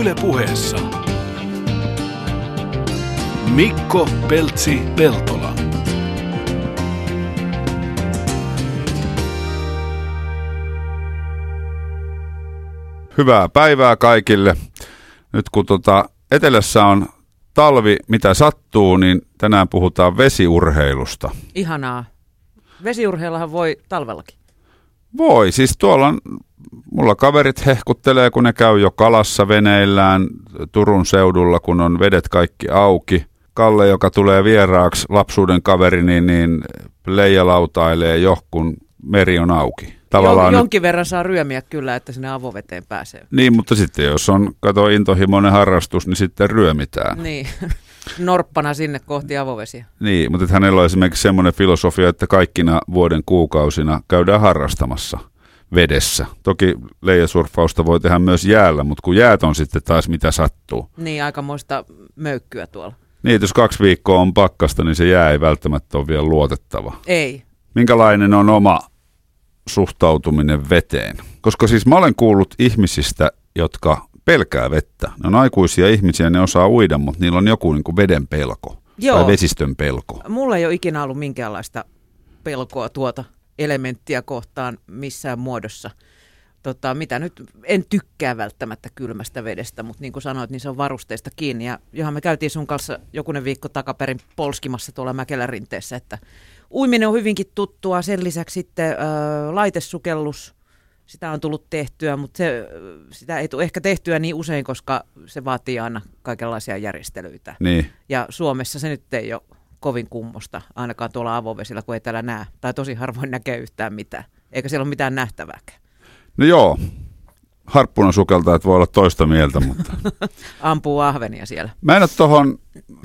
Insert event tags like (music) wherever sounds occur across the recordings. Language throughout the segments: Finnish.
Yle puheessa. Mikko Peltsi Peltola. Hyvää päivää kaikille. Nyt kun tota etelässä on talvi, mitä sattuu, niin tänään puhutaan vesiurheilusta. Ihanaa. Vesiurheillahan voi talvellakin. Voi, siis tuolla on, mulla kaverit hehkuttelee, kun ne käy jo kalassa veneillään Turun seudulla, kun on vedet kaikki auki. Kalle, joka tulee vieraaksi, lapsuuden kaveri, niin, niin leijalautailee jo, kun meri on auki. Tavallaan Jon, jonkin nyt, verran saa ryömiä kyllä, että sinne avoveteen pääsee. Niin, mutta sitten jos on, kato, intohimoinen harrastus, niin sitten ryömitään. Niin, (laughs) norppana sinne kohti avovesiä. Niin, mutta hänellä on esimerkiksi semmoinen filosofia, että kaikkina vuoden kuukausina käydään harrastamassa vedessä. Toki leijasurfausta voi tehdä myös jäällä, mutta kun jäät on sitten taas mitä sattuu. Niin, aikamoista möykkyä tuolla. Niin, jos kaksi viikkoa on pakkasta, niin se jää ei välttämättä ole vielä luotettava. Ei. Minkälainen on oma suhtautuminen veteen? Koska siis mä olen kuullut ihmisistä, jotka pelkää vettä. Ne on aikuisia ihmisiä, ne osaa uida, mutta niillä on joku niin kuin veden pelko Joo. tai vesistön pelko. Mulla ei ole ikinä ollut minkäänlaista pelkoa tuota elementtiä kohtaan missään muodossa. Tota, mitä nyt, en tykkää välttämättä kylmästä vedestä, mutta niin kuin sanoit, niin se on varusteista kiinni. Ja johan me käytiin sun kanssa jokunen viikko takaperin polskimassa tuolla Mäkelän rinteessä, että uiminen on hyvinkin tuttua. Sen lisäksi sitten äh, laitesukellus, sitä on tullut tehtyä, mutta se, sitä ei tule ehkä tehtyä niin usein, koska se vaatii aina kaikenlaisia järjestelyitä. Niin. Ja Suomessa se nyt ei ole kovin kummosta, ainakaan tuolla avovesillä, kun ei täällä näe. Tai tosi harvoin näkee yhtään mitään, eikä siellä ole mitään nähtävääkään. No joo, harppuna sukeltaa, että voi olla toista mieltä, mutta... (laughs) Ampuu ahvenia siellä. Mä en ole tuohon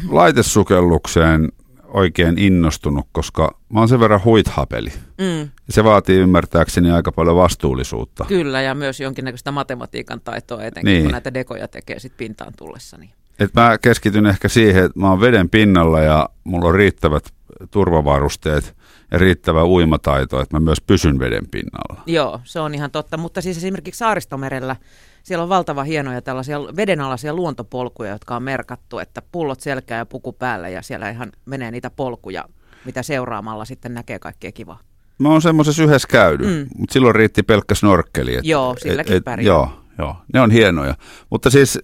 laitesukellukseen oikein innostunut, koska mä oon sen verran huithapeli. Mm. Se vaatii ymmärtääkseni aika paljon vastuullisuutta. Kyllä, ja myös jonkinnäköistä matematiikan taitoa etenkin, niin. kun näitä dekoja tekee sit pintaan tullessa. Niin. Et mä keskityn ehkä siihen, että mä oon veden pinnalla ja mulla on riittävät turvavarusteet ja riittävä uimataito, että mä myös pysyn veden pinnalla. Joo, se on ihan totta, mutta siis esimerkiksi Saaristomerellä siellä on valtava hienoja tällaisia vedenalaisia luontopolkuja, jotka on merkattu, että pullot selkää ja puku päällä ja siellä ihan menee niitä polkuja, mitä seuraamalla sitten näkee kaikkea kivaa. Mä oon semmoisessa yhdessä käynyt, mm. mutta silloin riitti pelkkä snorkkeli. Et, joo, silläkin et, pärjää. Joo, joo, ne on hienoja. Mutta siis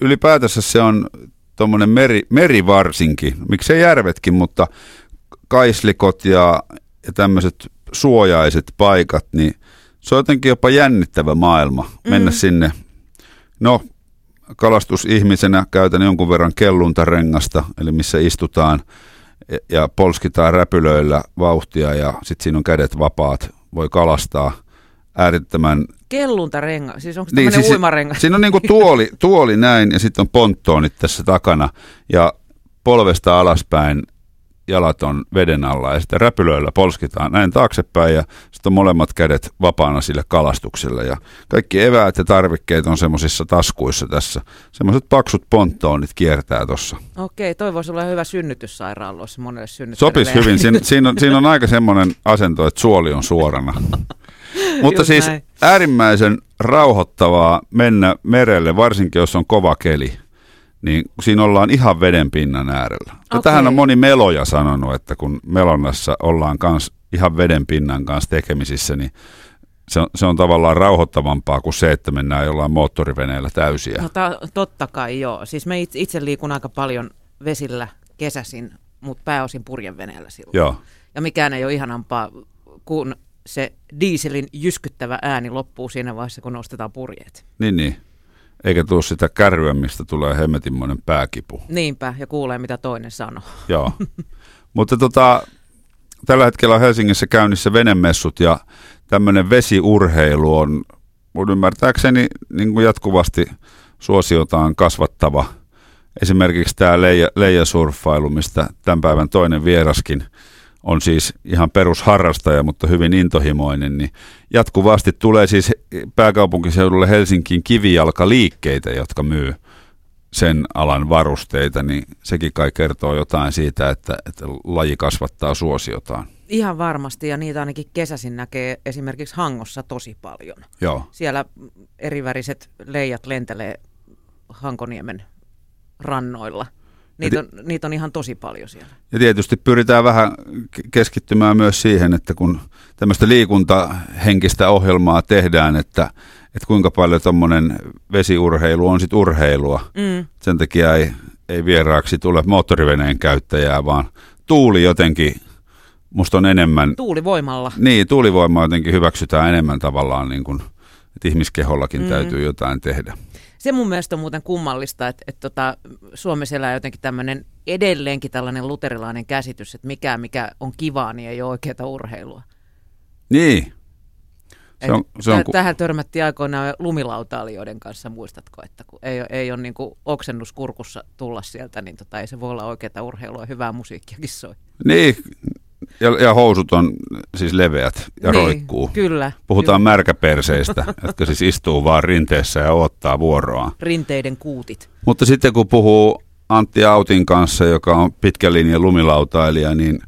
ylipäätänsä se on tuommoinen meri, meri varsinkin, miksei järvetkin, mutta kaislikot ja, ja tämmöiset suojaiset paikat, niin se on jotenkin jopa jännittävä maailma mennä mm. sinne. No, kalastusihmisenä käytän jonkun verran kelluntarengasta, eli missä istutaan ja polskitaan räpylöillä vauhtia ja sitten siinä on kädet vapaat, voi kalastaa äärettömän... Kelluntarenga, siis onko niin, siis uimarenga? Siinä on niinku tuoli, tuoli näin ja sitten on ponttoonit tässä takana ja polvesta alaspäin jalat on veden alla ja sitten räpylöillä polskitaan näin taaksepäin ja sitten on molemmat kädet vapaana sille kalastukselle ja kaikki eväät ja tarvikkeet on semmoisissa taskuissa tässä. Semmoiset paksut ponttoonit kiertää tuossa. Okei, toi voisi olla hyvä synnytyssairaaloissa monelle Sopisi hyvin. Siin, siinä, on, siinä on aika semmoinen asento, että suoli on suorana. (laughs) Mutta Just siis näin. äärimmäisen rauhoittavaa mennä merelle, varsinkin jos on kova keli niin siinä ollaan ihan veden pinnan äärellä. Okay. Tähän on moni meloja sanonut, että kun melonnassa ollaan kans ihan veden pinnan kanssa tekemisissä, niin se on, se on tavallaan rauhoittavampaa kuin se, että mennään jollain moottoriveneellä täysiä. No ta, totta kai joo. Siis me itse, itse liikun aika paljon vesillä kesäsin, mutta pääosin purjeveneellä silloin. Joo. Ja mikään ei ole ihanampaa kuin se dieselin jyskyttävä ääni loppuu siinä vaiheessa, kun nostetaan purjeet. Niin, niin. Eikä tule sitä kärryä, mistä tulee hemmetinmoinen pääkipu. Niinpä, ja kuulee mitä toinen sanoo. (laughs) Joo. Mutta tota, tällä hetkellä on Helsingissä käynnissä venemessut ja tämmöinen vesiurheilu on mun ymmärtääkseni niin kuin jatkuvasti suosiotaan kasvattava. Esimerkiksi tämä leija, leijasurfailu, mistä tämän päivän toinen vieraskin – on siis ihan perusharrastaja, mutta hyvin intohimoinen, niin jatkuvasti tulee siis pääkaupunkiseudulle Helsinkiin kivijalkaliikkeitä, jotka myy sen alan varusteita, niin sekin kai kertoo jotain siitä, että, että laji kasvattaa suosiotaan. Ihan varmasti, ja niitä ainakin kesäisin näkee esimerkiksi Hangossa tosi paljon. Joo. Siellä eriväriset leijat lentelee Hankoniemen rannoilla. Niitä on, niitä on ihan tosi paljon siellä. Ja tietysti pyritään vähän keskittymään myös siihen, että kun tämmöistä liikuntahenkistä ohjelmaa tehdään, että, että kuinka paljon tuommoinen vesiurheilu on sitten urheilua. Mm. Sen takia ei, ei vieraaksi tule moottoriveneen käyttäjää, vaan tuuli jotenkin musta on enemmän... Tuulivoimalla. Niin, tuulivoima jotenkin hyväksytään enemmän tavallaan, niin kuin, että ihmiskehollakin mm. täytyy jotain tehdä. Se mun mielestä on muuten kummallista, että, että tota, Suomessa elää jotenkin tämmöinen edelleenkin tällainen luterilainen käsitys, että mikä mikä on kivaa, niin ei ole oikeaa urheilua. Niin. Se on, se on, tähän törmättiin aikoinaan lumilautailijoiden kanssa, muistatko, että kun ei, ei ole niin oksennus kurkussa tulla sieltä, niin tota, ei se voi olla oikeaa urheilua, hyvää musiikkiakin soi. Niin, ja, ja housut on siis leveät ja niin, roikkuu. Kyllä. Puhutaan kyllä. märkäperseistä, (laughs) jotka siis istuu vaan rinteessä ja odottaa vuoroaan. Rinteiden kuutit. Mutta sitten kun puhuu Antti Autin kanssa, joka on pitkä linja lumilautailija, niin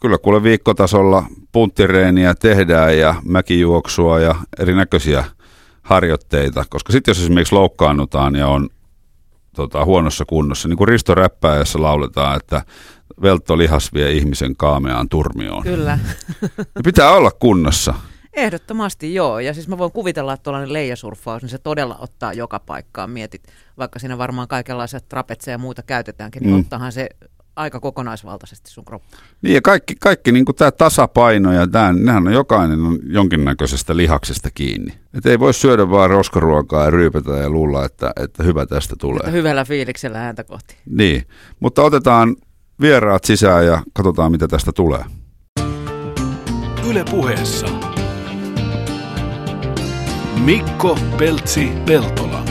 kyllä kuule viikkotasolla punttireeniä tehdään ja mäkijuoksua ja erinäköisiä harjoitteita. Koska sitten jos esimerkiksi loukkaannutaan ja on tota, huonossa kunnossa, niin kuin Risto Räppäjässä lauletaan, että veltto lihas vie ihmisen kaameaan turmioon. Kyllä. (laughs) Ja pitää olla kunnossa. Ehdottomasti joo, ja siis mä voin kuvitella, että tuollainen leijasurffaus, niin se todella ottaa joka paikkaan. Mietit, vaikka siinä varmaan kaikenlaisia trapetseja ja muuta käytetäänkin, niin mm. ottaahan se aika kokonaisvaltaisesti sun kroppaan. Niin ja kaikki, kaikki niin tämä tasapaino ja tämä, nehän on jokainen on jonkinnäköisestä lihaksesta kiinni. Et ei voi syödä vaan roskaruokaa ja ryypätä ja luulla, että, että hyvä tästä tulee. Että hyvällä fiiliksellä häntä kohti. Niin, mutta otetaan vieraat sisään ja katsotaan mitä tästä tulee. Yle puheessa. Mikko Peltsi Peltola.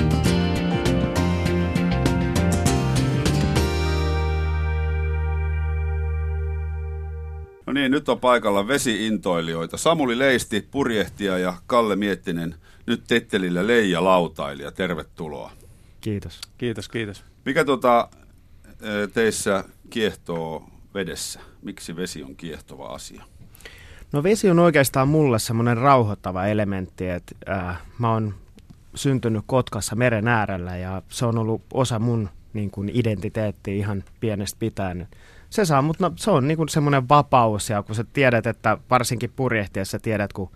No niin, nyt on paikalla vesiintoilijoita. Samuli Leisti, purjehtija ja Kalle Miettinen, nyt Tettelillä Leija Lautailija. Tervetuloa. Kiitos. Kiitos, kiitos. Mikä tota, teissä kiehtoo vedessä? Miksi vesi on kiehtova asia? No vesi on oikeastaan mulle semmoinen rauhoittava elementti, että äh, mä oon syntynyt Kotkassa meren äärellä ja se on ollut osa mun niin kuin identiteettiä ihan pienestä pitäen. Se saa, mutta no, se on niin semmoinen vapaus ja kun sä tiedät, että varsinkin purjehtiessa tiedät, kun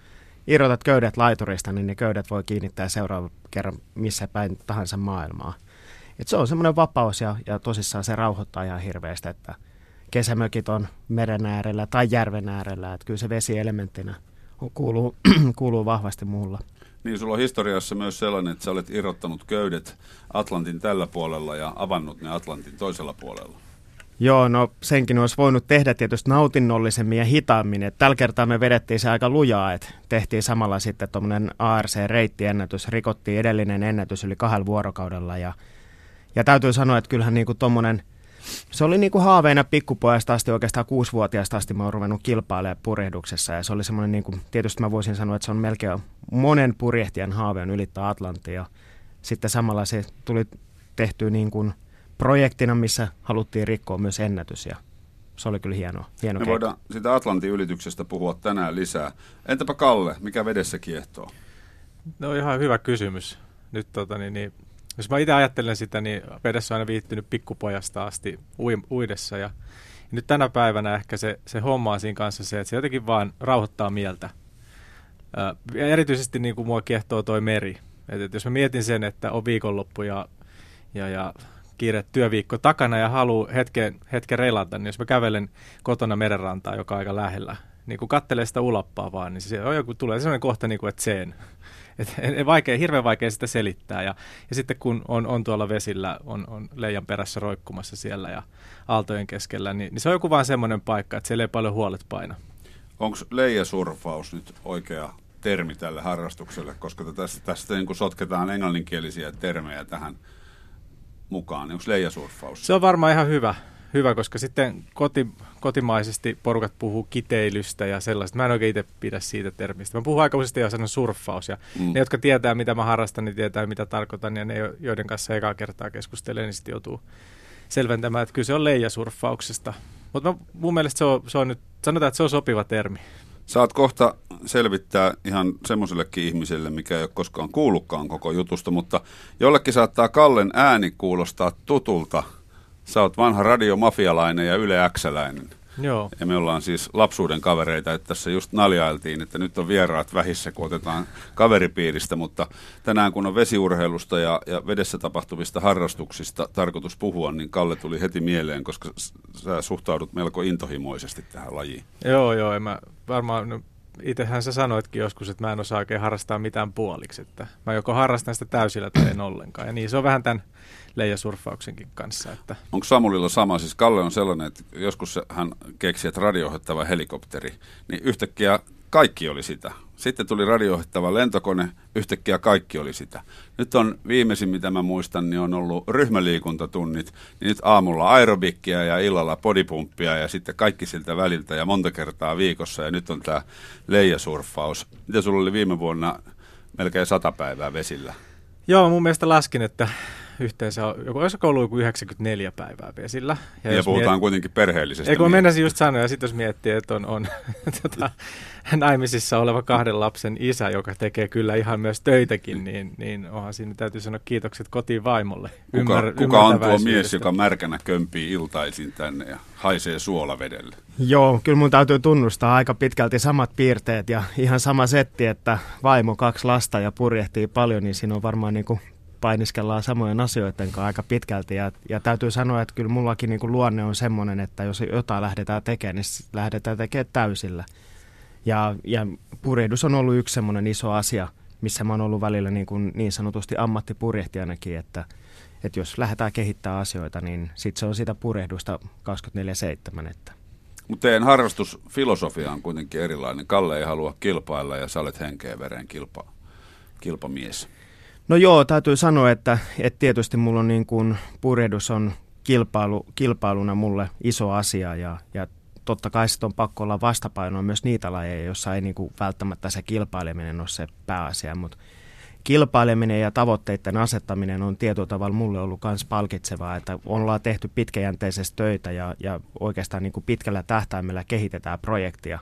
irrotat köydet laiturista, niin ne köydet voi kiinnittää seuraavan kerran missä päin tahansa maailmaa. Et se on semmoinen vapaus ja, ja tosissaan se rauhoittaa ihan hirveästi, että kesämökit on meren äärellä tai järven äärellä. Että kyllä se vesielementtinä kuuluu, (clears throat) kuuluu vahvasti muulla. Niin, sulla on historiassa myös sellainen, että sä olet irrottanut köydet Atlantin tällä puolella ja avannut ne Atlantin toisella puolella. Joo, no senkin olisi voinut tehdä tietysti nautinnollisemmin ja hitaammin. Et tällä kertaa me vedettiin se aika lujaa, että tehtiin samalla sitten tuommoinen ARC-reittiennätys, rikottiin edellinen ennätys yli kahdella vuorokaudella ja ja täytyy sanoa, että kyllähän niin kuin tommonen, se oli niin kuin haaveena pikkupojasta asti, oikeastaan kuusivuotiaasta asti mä oon ruvennut kilpailemaan purjehduksessa. Ja se oli semmoinen, niin kuin, tietysti mä voisin sanoa, että se on melkein monen purjehtijan haave on ylittää Atlanttia. Sitten samalla se tuli tehtyä niin kuin projektina, missä haluttiin rikkoa myös ennätys. Ja se oli kyllä hieno, hieno Me voidaan sitä Atlantin ylityksestä puhua tänään lisää. Entäpä Kalle, mikä vedessä kiehtoo? No ihan hyvä kysymys. Nyt tota, niin, niin jos mä itse ajattelen sitä, niin vedessä on aina viittynyt pikkupojasta asti uidessa ja, nyt tänä päivänä ehkä se, se homma on siinä kanssa se, että se jotenkin vaan rauhoittaa mieltä. ja erityisesti niin kuin mua kiehtoo toi meri. Et, et jos mä mietin sen, että on viikonloppu ja, ja, ja kiire työviikko takana ja haluaa hetken, hetken reilata, niin jos mä kävelen kotona merenrantaa, joka on aika lähellä, niin kun kattelee sitä ulappaa vaan, niin se on joku, tulee sellainen kohta, niin kuin, että sen. Et, (laughs) vaikea, hirveän vaikea sitä selittää. Ja, ja sitten kun on, on tuolla vesillä, on, on leijan perässä roikkumassa siellä ja aaltojen keskellä, niin, niin se on joku vaan semmoinen paikka, että siellä ei paljon huolet paina. Onko leijasurfaus nyt oikea termi tälle harrastukselle, koska tästä, tästä niin sotketaan englanninkielisiä termejä tähän mukaan. Onko leijasurfaus? Se on varmaan ihan hyvä hyvä, koska sitten koti, kotimaisesti porukat puhuu kiteilystä ja sellaista. Mä en oikein itse pidä siitä termistä. Mä puhun aika useasti jo sanon surffaus ja mm. ne, jotka tietää, mitä mä harrastan, niin tietää, mitä tarkoitan ja ne, joiden kanssa ekaa kertaa keskustelee, niin sitten joutuu selventämään, että kyllä se on leijasurffauksesta. Mutta mun mielestä se on, se on nyt, sanotaan, että se on sopiva termi. Saat kohta selvittää ihan semmoisellekin ihmiselle, mikä ei ole koskaan kuullutkaan koko jutusta, mutta jollekin saattaa Kallen ääni kuulostaa tutulta. Sä oot vanha radiomafialainen ja Yle Xläinen. Joo. Ja me ollaan siis lapsuuden kavereita, että tässä just naljailtiin, että nyt on vieraat vähissä, kun otetaan kaveripiiristä, mutta tänään kun on vesiurheilusta ja, ja vedessä tapahtuvista harrastuksista tarkoitus puhua, niin Kalle tuli heti mieleen, koska sä suhtaudut melko intohimoisesti tähän lajiin. Joo, joo, mä varmaan, no, itsehän sä sanoitkin joskus, että mä en osaa oikein harrastaa mitään puoliksi, että mä joko harrastan sitä täysillä tai en ollenkaan, ja niin se on vähän tämän leijasurfauksenkin kanssa. Että. Onko Samulilla sama? Siis Kalle on sellainen, että joskus hän keksi, että radiohoittava helikopteri, niin yhtäkkiä kaikki oli sitä. Sitten tuli radiohoittava lentokone, yhtäkkiä kaikki oli sitä. Nyt on viimeisin, mitä mä muistan, niin on ollut ryhmäliikuntatunnit. Niin nyt aamulla aerobikkia ja illalla podipumppia ja sitten kaikki siltä väliltä ja monta kertaa viikossa. Ja nyt on tämä leijasurffaus. Mitä sulla oli viime vuonna melkein sata päivää vesillä? Joo, mun mielestä laskin, että yhteensä, joku, olisiko ollut joku 94 päivää vesillä. Ja, ja puhutaan miet... kuitenkin perheellisestä. Eikö mä just sanoa, ja sitten jos miettii, että on, on (laughs) tota, naimisissa oleva kahden lapsen isä, joka tekee kyllä ihan myös töitäkin, niin, niin onhan siinä täytyy sanoa kiitokset kotiin vaimolle. Kuka, Ymmär, kuka on tuo mies, joka märkänä kömpii iltaisin tänne ja haisee suolavedelle? Joo, kyllä mun täytyy tunnustaa aika pitkälti samat piirteet ja ihan sama setti, että vaimo kaksi lasta ja purjehtii paljon, niin siinä on varmaan niin kuin painiskellaan samojen asioiden kanssa aika pitkälti. Ja, ja täytyy sanoa, että kyllä mullakin niin kuin luonne on semmoinen, että jos jotain lähdetään tekemään, niin lähdetään tekemään täysillä. Ja, ja purjehdus on ollut yksi semmoinen iso asia, missä mä oon ollut välillä niin, kuin niin sanotusti ammattipurjehtijanakin, että, että jos lähdetään kehittämään asioita, niin sitten se on sitä purjehdusta 24-7. Että. Mutta teidän harrastusfilosofia on kuitenkin erilainen. Kalle ei halua kilpailla ja sä olet henkeä veren kilpa, kilpamies. No joo, täytyy sanoa, että, että tietysti mulla on niin kuin, purjehdus on kilpailu, kilpailuna mulle iso asia ja, ja totta kai sitten on pakko olla vastapainoa myös niitä lajeja, joissa ei niin kuin välttämättä se kilpaileminen ole se pääasia, mutta kilpaileminen ja tavoitteiden asettaminen on tietyllä tavalla mulle ollut myös palkitsevaa, että ollaan tehty pitkäjänteisesti töitä ja, ja oikeastaan niin kuin pitkällä tähtäimellä kehitetään projektia,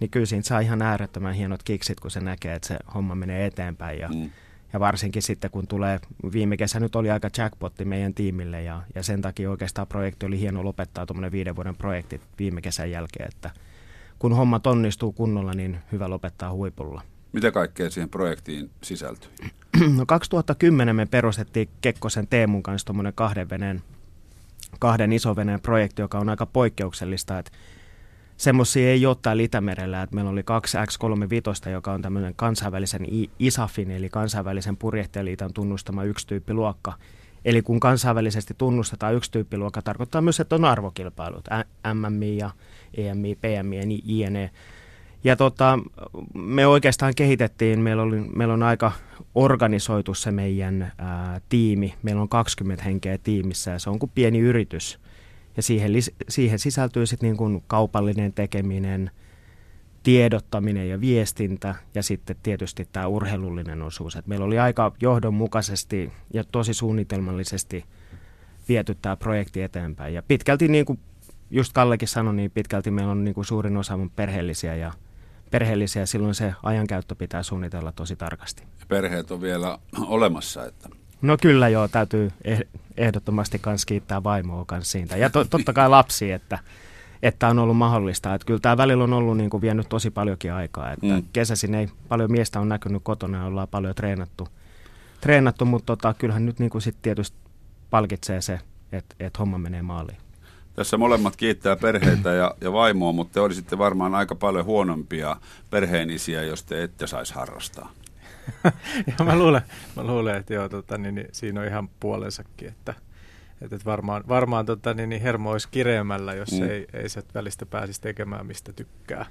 niin kyllä siinä saa ihan äärettömän hienot kiksit, kun se näkee, että se homma menee eteenpäin ja mm ja varsinkin sitten kun tulee, viime kesä nyt oli aika jackpotti meidän tiimille ja, ja sen takia oikeastaan projekti oli hieno lopettaa tuommoinen viiden vuoden projekti viime kesän jälkeen, että kun homma onnistuu kunnolla, niin hyvä lopettaa huipulla. Mitä kaikkea siihen projektiin sisältyi? (clears throat) No 2010 me perustettiin Kekkosen Teemun kanssa tuommoinen kahden veneen, kahden isoveneen projekti, joka on aika poikkeuksellista, että semmoisia ei ole täällä Itämerellä. Että meillä oli kaksi X35, joka on tämmöinen kansainvälisen ISAFin, eli kansainvälisen purjehtijaliiton tunnustama yksi tyyppiluokka. Eli kun kansainvälisesti tunnustetaan yksi tyyppiluokka, tarkoittaa myös, että on arvokilpailut, MMI ja EMI, PMI ja INE. Ja tota, me oikeastaan kehitettiin, meillä, oli, meillä on aika organisoitu se meidän ää, tiimi. Meillä on 20 henkeä tiimissä ja se on kuin pieni yritys – ja siihen, siihen sisältyy sitten niin kuin kaupallinen tekeminen, tiedottaminen ja viestintä ja sitten tietysti tämä urheilullinen osuus. Et meillä oli aika johdonmukaisesti ja tosi suunnitelmallisesti viety tämä projekti eteenpäin. Ja pitkälti, niin kuin just Kallekin sanoi, niin pitkälti meillä on niin kuin suurin osa perheellisiä ja perheellisiä, silloin se ajankäyttö pitää suunnitella tosi tarkasti. Ja perheet on vielä olemassa, että No kyllä joo, täytyy eh, ehdottomasti kans kiittää vaimoa kans siitä. Ja to, totta kai lapsi, että, että on ollut mahdollista. Että kyllä tämä välillä on ollut niin kuin vienyt tosi paljonkin aikaa. Että mm. Kesäisin ei paljon miestä on näkynyt kotona ja ollaan paljon treenattu. treenattu mutta tota, kyllähän nyt niin kuin sit tietysti palkitsee se, että, että homma menee maaliin. Tässä molemmat kiittää perheitä ja, ja vaimoa, mutta te olisitte varmaan aika paljon huonompia perheenisiä, jos te ette saisi harrastaa. (laughs) ja mä luulen, mä luulen, että joo, tota, niin, niin, siinä on ihan puolensakin, että, että varmaan, varmaan tota, niin, niin hermo olisi kireämällä, jos mm. ei, ei se välistä pääsisi tekemään, mistä tykkää.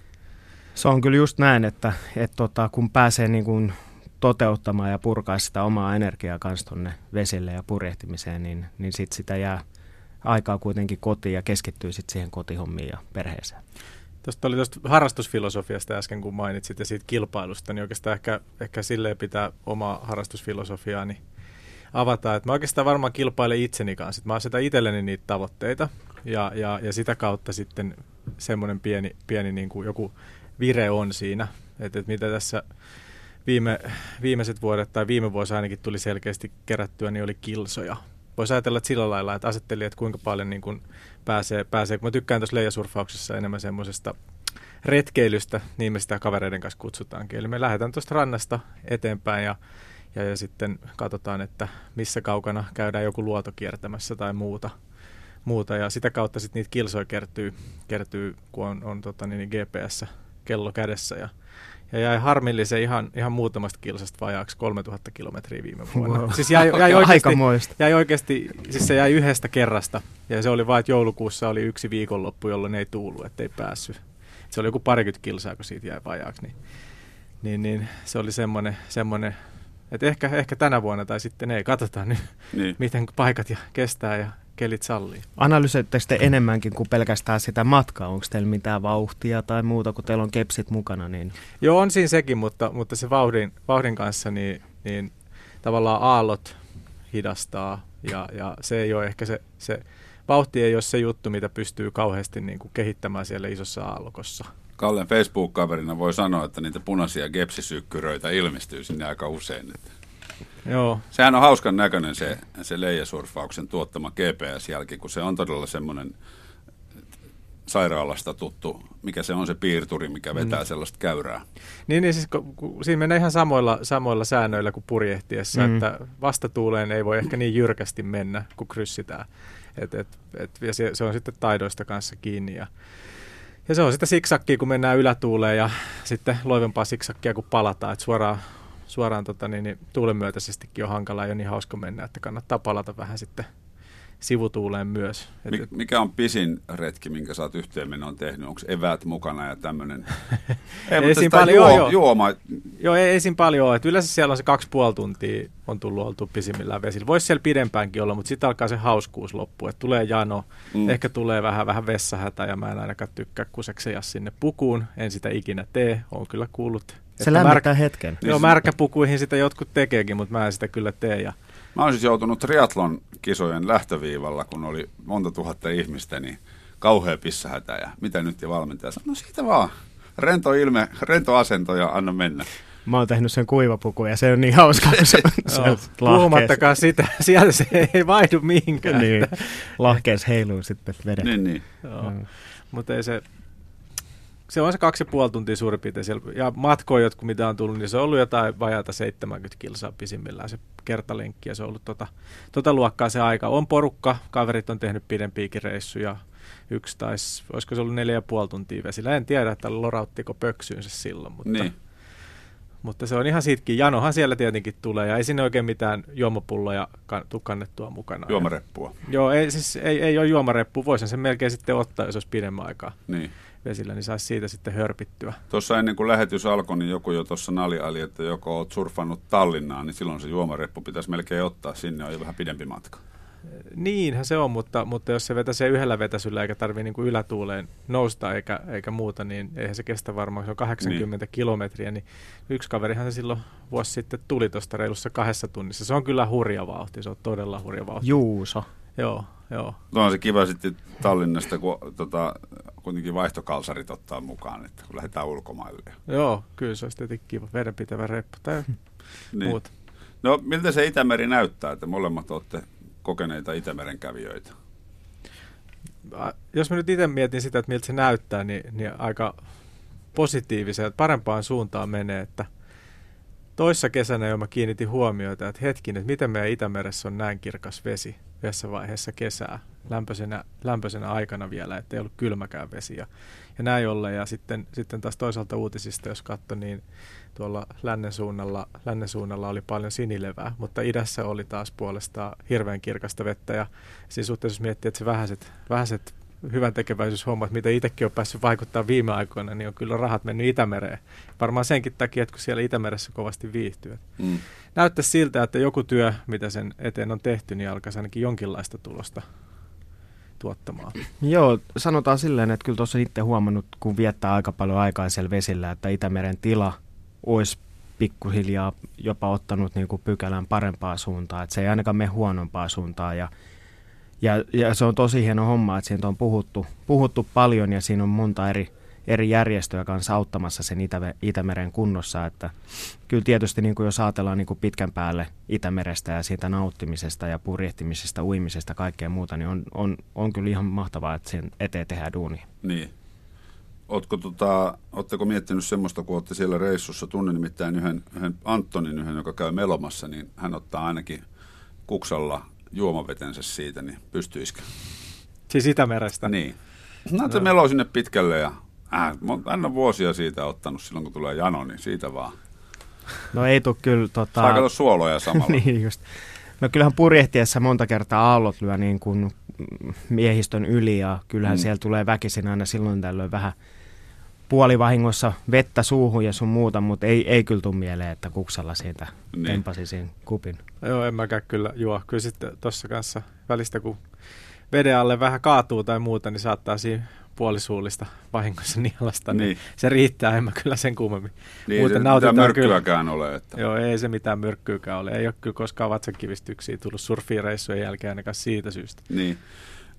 Se on kyllä just näin, että, että tota, kun pääsee niin kuin toteuttamaan ja purkaa sitä omaa energiaa kanssa tuonne vesille ja purjehtimiseen, niin, niin sit sitä jää aikaa kuitenkin kotiin ja keskittyy sitten siihen kotihommiin ja perheeseen. Tuosta oli tuosta harrastusfilosofiasta äsken, kun mainitsit ja siitä kilpailusta, niin oikeastaan ehkä, ehkä silleen pitää omaa harrastusfilosofiaani avata. Että mä oikeastaan varmaan kilpailen itseni kanssa. Mä asetan itselleni niitä tavoitteita ja, ja, ja sitä kautta sitten semmoinen pieni, pieni niin kuin joku vire on siinä. Että et mitä tässä viime, viimeiset vuodet tai viime vuosi ainakin tuli selkeästi kerättyä, niin oli kilsoja. Voisi ajatella että sillä lailla, että asetteli, että kuinka paljon niin kun pääsee, pääsee. Mä tykkään tuossa leijasurfauksessa enemmän semmoisesta retkeilystä, niin me sitä kavereiden kanssa kutsutaankin. Eli me lähdetään tuosta rannasta eteenpäin ja, ja, ja sitten katsotaan, että missä kaukana käydään joku luoto kiertämässä tai muuta. muuta. Ja sitä kautta sitten niitä kilsoja kertyy, kertyy kun on, on tota, niin GPS kello kädessä ja ja jäi harmillisen ihan, ihan muutamasta kilsasta vajaaksi 3000 kilometriä viime vuonna. Wow. Siis jäi, jäi, (laughs) oikeasti, jäi oikeasti, siis se jäi yhdestä kerrasta. Ja se oli vain, että joulukuussa oli yksi viikonloppu, jolloin ei tuulu, ettei päässyt. Se oli joku parikymmentä kilsaa, kun siitä jäi vajaaksi. Niin, niin, niin se oli semmoinen, semmoinen että ehkä, ehkä tänä vuonna tai sitten ei. Katsotaan nyt, Niin. miten paikat ja kestää ja kelit sallii. Analysoitteko te enemmänkin kuin pelkästään sitä matkaa? Onko teillä mitään vauhtia tai muuta, kun teillä on kepsit mukana? Niin... Joo, on siinä sekin, mutta, mutta se vauhdin, vauhdin kanssa niin, niin tavallaan aallot hidastaa ja, ja se ei ole ehkä se, se vauhti ei ole se juttu, mitä pystyy kauheasti niin kuin kehittämään siellä isossa aallokossa. Kallen Facebook-kaverina voi sanoa, että niitä punaisia gepsisykkyröitä ilmestyy sinne aika usein. Että Joo, Sehän on hauskan näköinen se, se leijasurfauksen tuottama GPS-jälki, kun se on todella semmoinen sairaalasta tuttu, mikä se on se piirturi, mikä vetää mm. sellaista käyrää. Niin, niin siis ku, ku, siinä menee ihan samoilla, samoilla säännöillä kuin purjehtiessa, Mm. mm. että vastatuuleen ei voi ehkä niin jyrkästi mennä, kun kryssitään. Et, et, et, ja se, se on sitten taidoista kanssa kiinni. Ja, ja se on sitä siksakkia, kun mennään ylätuuleen ja sitten loivempaa siksakkia, kun palataan. Et suoraan suoraan tota, niin, niin, tuulen myötäisestikin on hankala ja niin hauska mennä, että kannattaa palata vähän sitten sivutuuleen myös. Mik, mikä on pisin retki, minkä sä oot yhteenmenon tehnyt? Onko eväät mukana ja tämmöinen? (laughs) Ei, Ei siinä sitä paljon- juo, joo, juoma, Joo, ei, ei siinä paljon ole. Yleensä siellä on se kaksi puoli tuntia on tullut oltu pisimmillään vesillä. Voisi siellä pidempäänkin olla, mutta sitten alkaa se hauskuus loppu. Et tulee jano, mm. ehkä tulee vähän, vähän vessahätä ja mä en ainakaan tykkää kusekseja sinne pukuun. En sitä ikinä tee, on kyllä kuullut. Se lämmittää hetken. Niin Joo, se- märkäpukuihin sitä jotkut tekeekin, mutta mä en sitä kyllä tee. Ja Mä oon siis joutunut triatlon kisojen lähtöviivalla, kun oli monta tuhatta ihmistä, niin kauhea pissahätä ja mitä nyt ja valmentaja sanoi, no siitä vaan. Rento ilme, rento asento ja anna mennä. Mä oon tehnyt sen kuivapuku ja se on niin hauska, kun se, se (laughs) lahkees, puhumattakaan sitä, sieltä se ei vaihdu mihinkään. niin, lahkees heiluu sitten vedet. Niin, niin. Joo. Mm. Mutta ei se, se on se kaksi ja puoli tuntia suurin piirtein siellä. Ja matkoja, jotkut mitä on tullut, niin se on ollut jotain vajaata 70 kilsaa pisimmillään se kertalenkki. Ja se on ollut tota, tota luokkaa se aika. On porukka, kaverit on tehnyt pidempiäkin reissuja. Yksi taisi, olisiko se ollut neljä ja puoli tuntia vesillä. En tiedä, että lorauttiko pöksyynsä silloin, mutta, niin. mutta se on ihan siitäkin. Janohan siellä tietenkin tulee ja ei sinne oikein mitään juomapulloja kan, tuu kannettua mukana. Juomareppua. Joo, ei, siis ei, ei ole juomareppu. Voisin sen melkein sitten ottaa, jos olisi pidemmän aikaa Niin. Vesillä, niin saisi siitä sitten hörpittyä. Tuossa ennen kuin lähetys alkoi, niin joku jo tuossa naljaili, että joko oot surfannut Tallinnaan, niin silloin se juomareppu pitäisi melkein ottaa. Sinne on jo vähän pidempi matka. Niinhän se on, mutta, mutta jos se vetäisee yhdellä vetäsyllä eikä tarvitse niin kuin ylätuuleen nousta eikä, eikä muuta, niin eihän se kestä varmaan, se on 80 niin. kilometriä, niin yksi kaverihan se silloin vuosi sitten tuli tuosta reilussa kahdessa tunnissa. Se on kyllä hurja vauhti, se on todella hurja vauhti. Juuso. Joo, joo. Tuo on se kiva sitten Tallinnasta, kun tota, kuitenkin vaihtokalsarit ottaa mukaan, että kun lähdetään ulkomaille. Joo, kyllä se olisi tietenkin kiva, vedenpitävä reppu tai (laughs) Niin. muuta. No miltä se Itämeri näyttää, että molemmat olette kokeneita Itämeren kävijöitä? Jos mä nyt itse mietin sitä, että miltä se näyttää, niin, niin aika positiiviseen, parempaan suuntaan menee, että toissa kesänä jo mä kiinnitin huomioita, että hetkin, että miten meidän Itämeressä on näin kirkas vesi yhdessä vaiheessa kesää, lämpöisenä, lämpöisenä aikana vielä, että ei ollut kylmäkään vesi ja, ja näin ollen. Ja sitten, sitten taas toisaalta uutisista, jos katsoi, niin tuolla lännen suunnalla, lännen suunnalla oli paljon sinilevää, mutta idässä oli taas puolestaan hirveän kirkasta vettä ja siinä suhteessa jos miettii, että se vähäiset, vähäiset hyvän tekeväisyyshommat, mitä itsekin on päässyt vaikuttaa viime aikoina, niin on kyllä rahat mennyt Itämereen. Varmaan senkin takia, että kun siellä Itämeressä kovasti viihtyy. Mm. Näyttäisi siltä, että joku työ, mitä sen eteen on tehty, niin alkaisi ainakin jonkinlaista tulosta tuottamaan. Joo, sanotaan silleen, että kyllä tuossa itse huomannut, kun viettää aika paljon aikaa siellä vesillä, että Itämeren tila olisi pikkuhiljaa jopa ottanut niin kuin pykälän parempaa suuntaa, että se ei ainakaan mene huonompaa suuntaan ja, ja, ja se on tosi hieno homma, että siitä on puhuttu, puhuttu paljon ja siinä on monta eri, eri järjestöjä kanssa auttamassa sen Itä- Itämeren kunnossa. Että kyllä tietysti niin kuin jos ajatellaan niin kuin pitkän päälle Itämerestä ja siitä nauttimisesta ja purjehtimisesta, uimisesta, kaikkea muuta, niin on, on, on kyllä ihan mahtavaa, että sen eteen tehdään duuni. Niin. Ootko tota, ootteko miettinyt semmoista, kun olette siellä reissussa, tunnen nimittäin yhden, yhden Antonin, yhden, joka käy melomassa, niin hän ottaa ainakin kuksalla juomavetensä siitä, niin pystyisikö? Siis Itämerestä? Niin. No, se meloo sinne pitkälle ja äh, hän on vuosia siitä ottanut silloin, kun tulee jano, niin siitä vaan. No ei tule kyllä... Tota... Saa kato suoloja samalla. (laughs) niin just. No kyllähän purjehtiessa monta kertaa aallot lyö niin kuin miehistön yli ja kyllähän mm. siellä tulee väkisin aina silloin tällöin vähän puolivahingossa vettä suuhun ja sun muuta, mutta ei, ei kyllä tule mieleen, että kuksalla siitä niin. tempasisin kupin. Joo, en mäkään kyllä juo. Kyllä sitten tuossa kanssa välistä, kun veden alle vähän kaatuu tai muuta, niin saattaa siinä puolisuullista vahingossa (laughs) nielasta, niin, niin se riittää, en mä kyllä sen kummemmin. Niin, Muuten se mitään myrkkyäkään kyllä. ole. Että... Joo, ei se mitään myrkkyäkään ole. Ei ole kyllä koskaan vatsakivistyksiä tullut surfireissujen jälkeen ainakaan siitä syystä. Niin.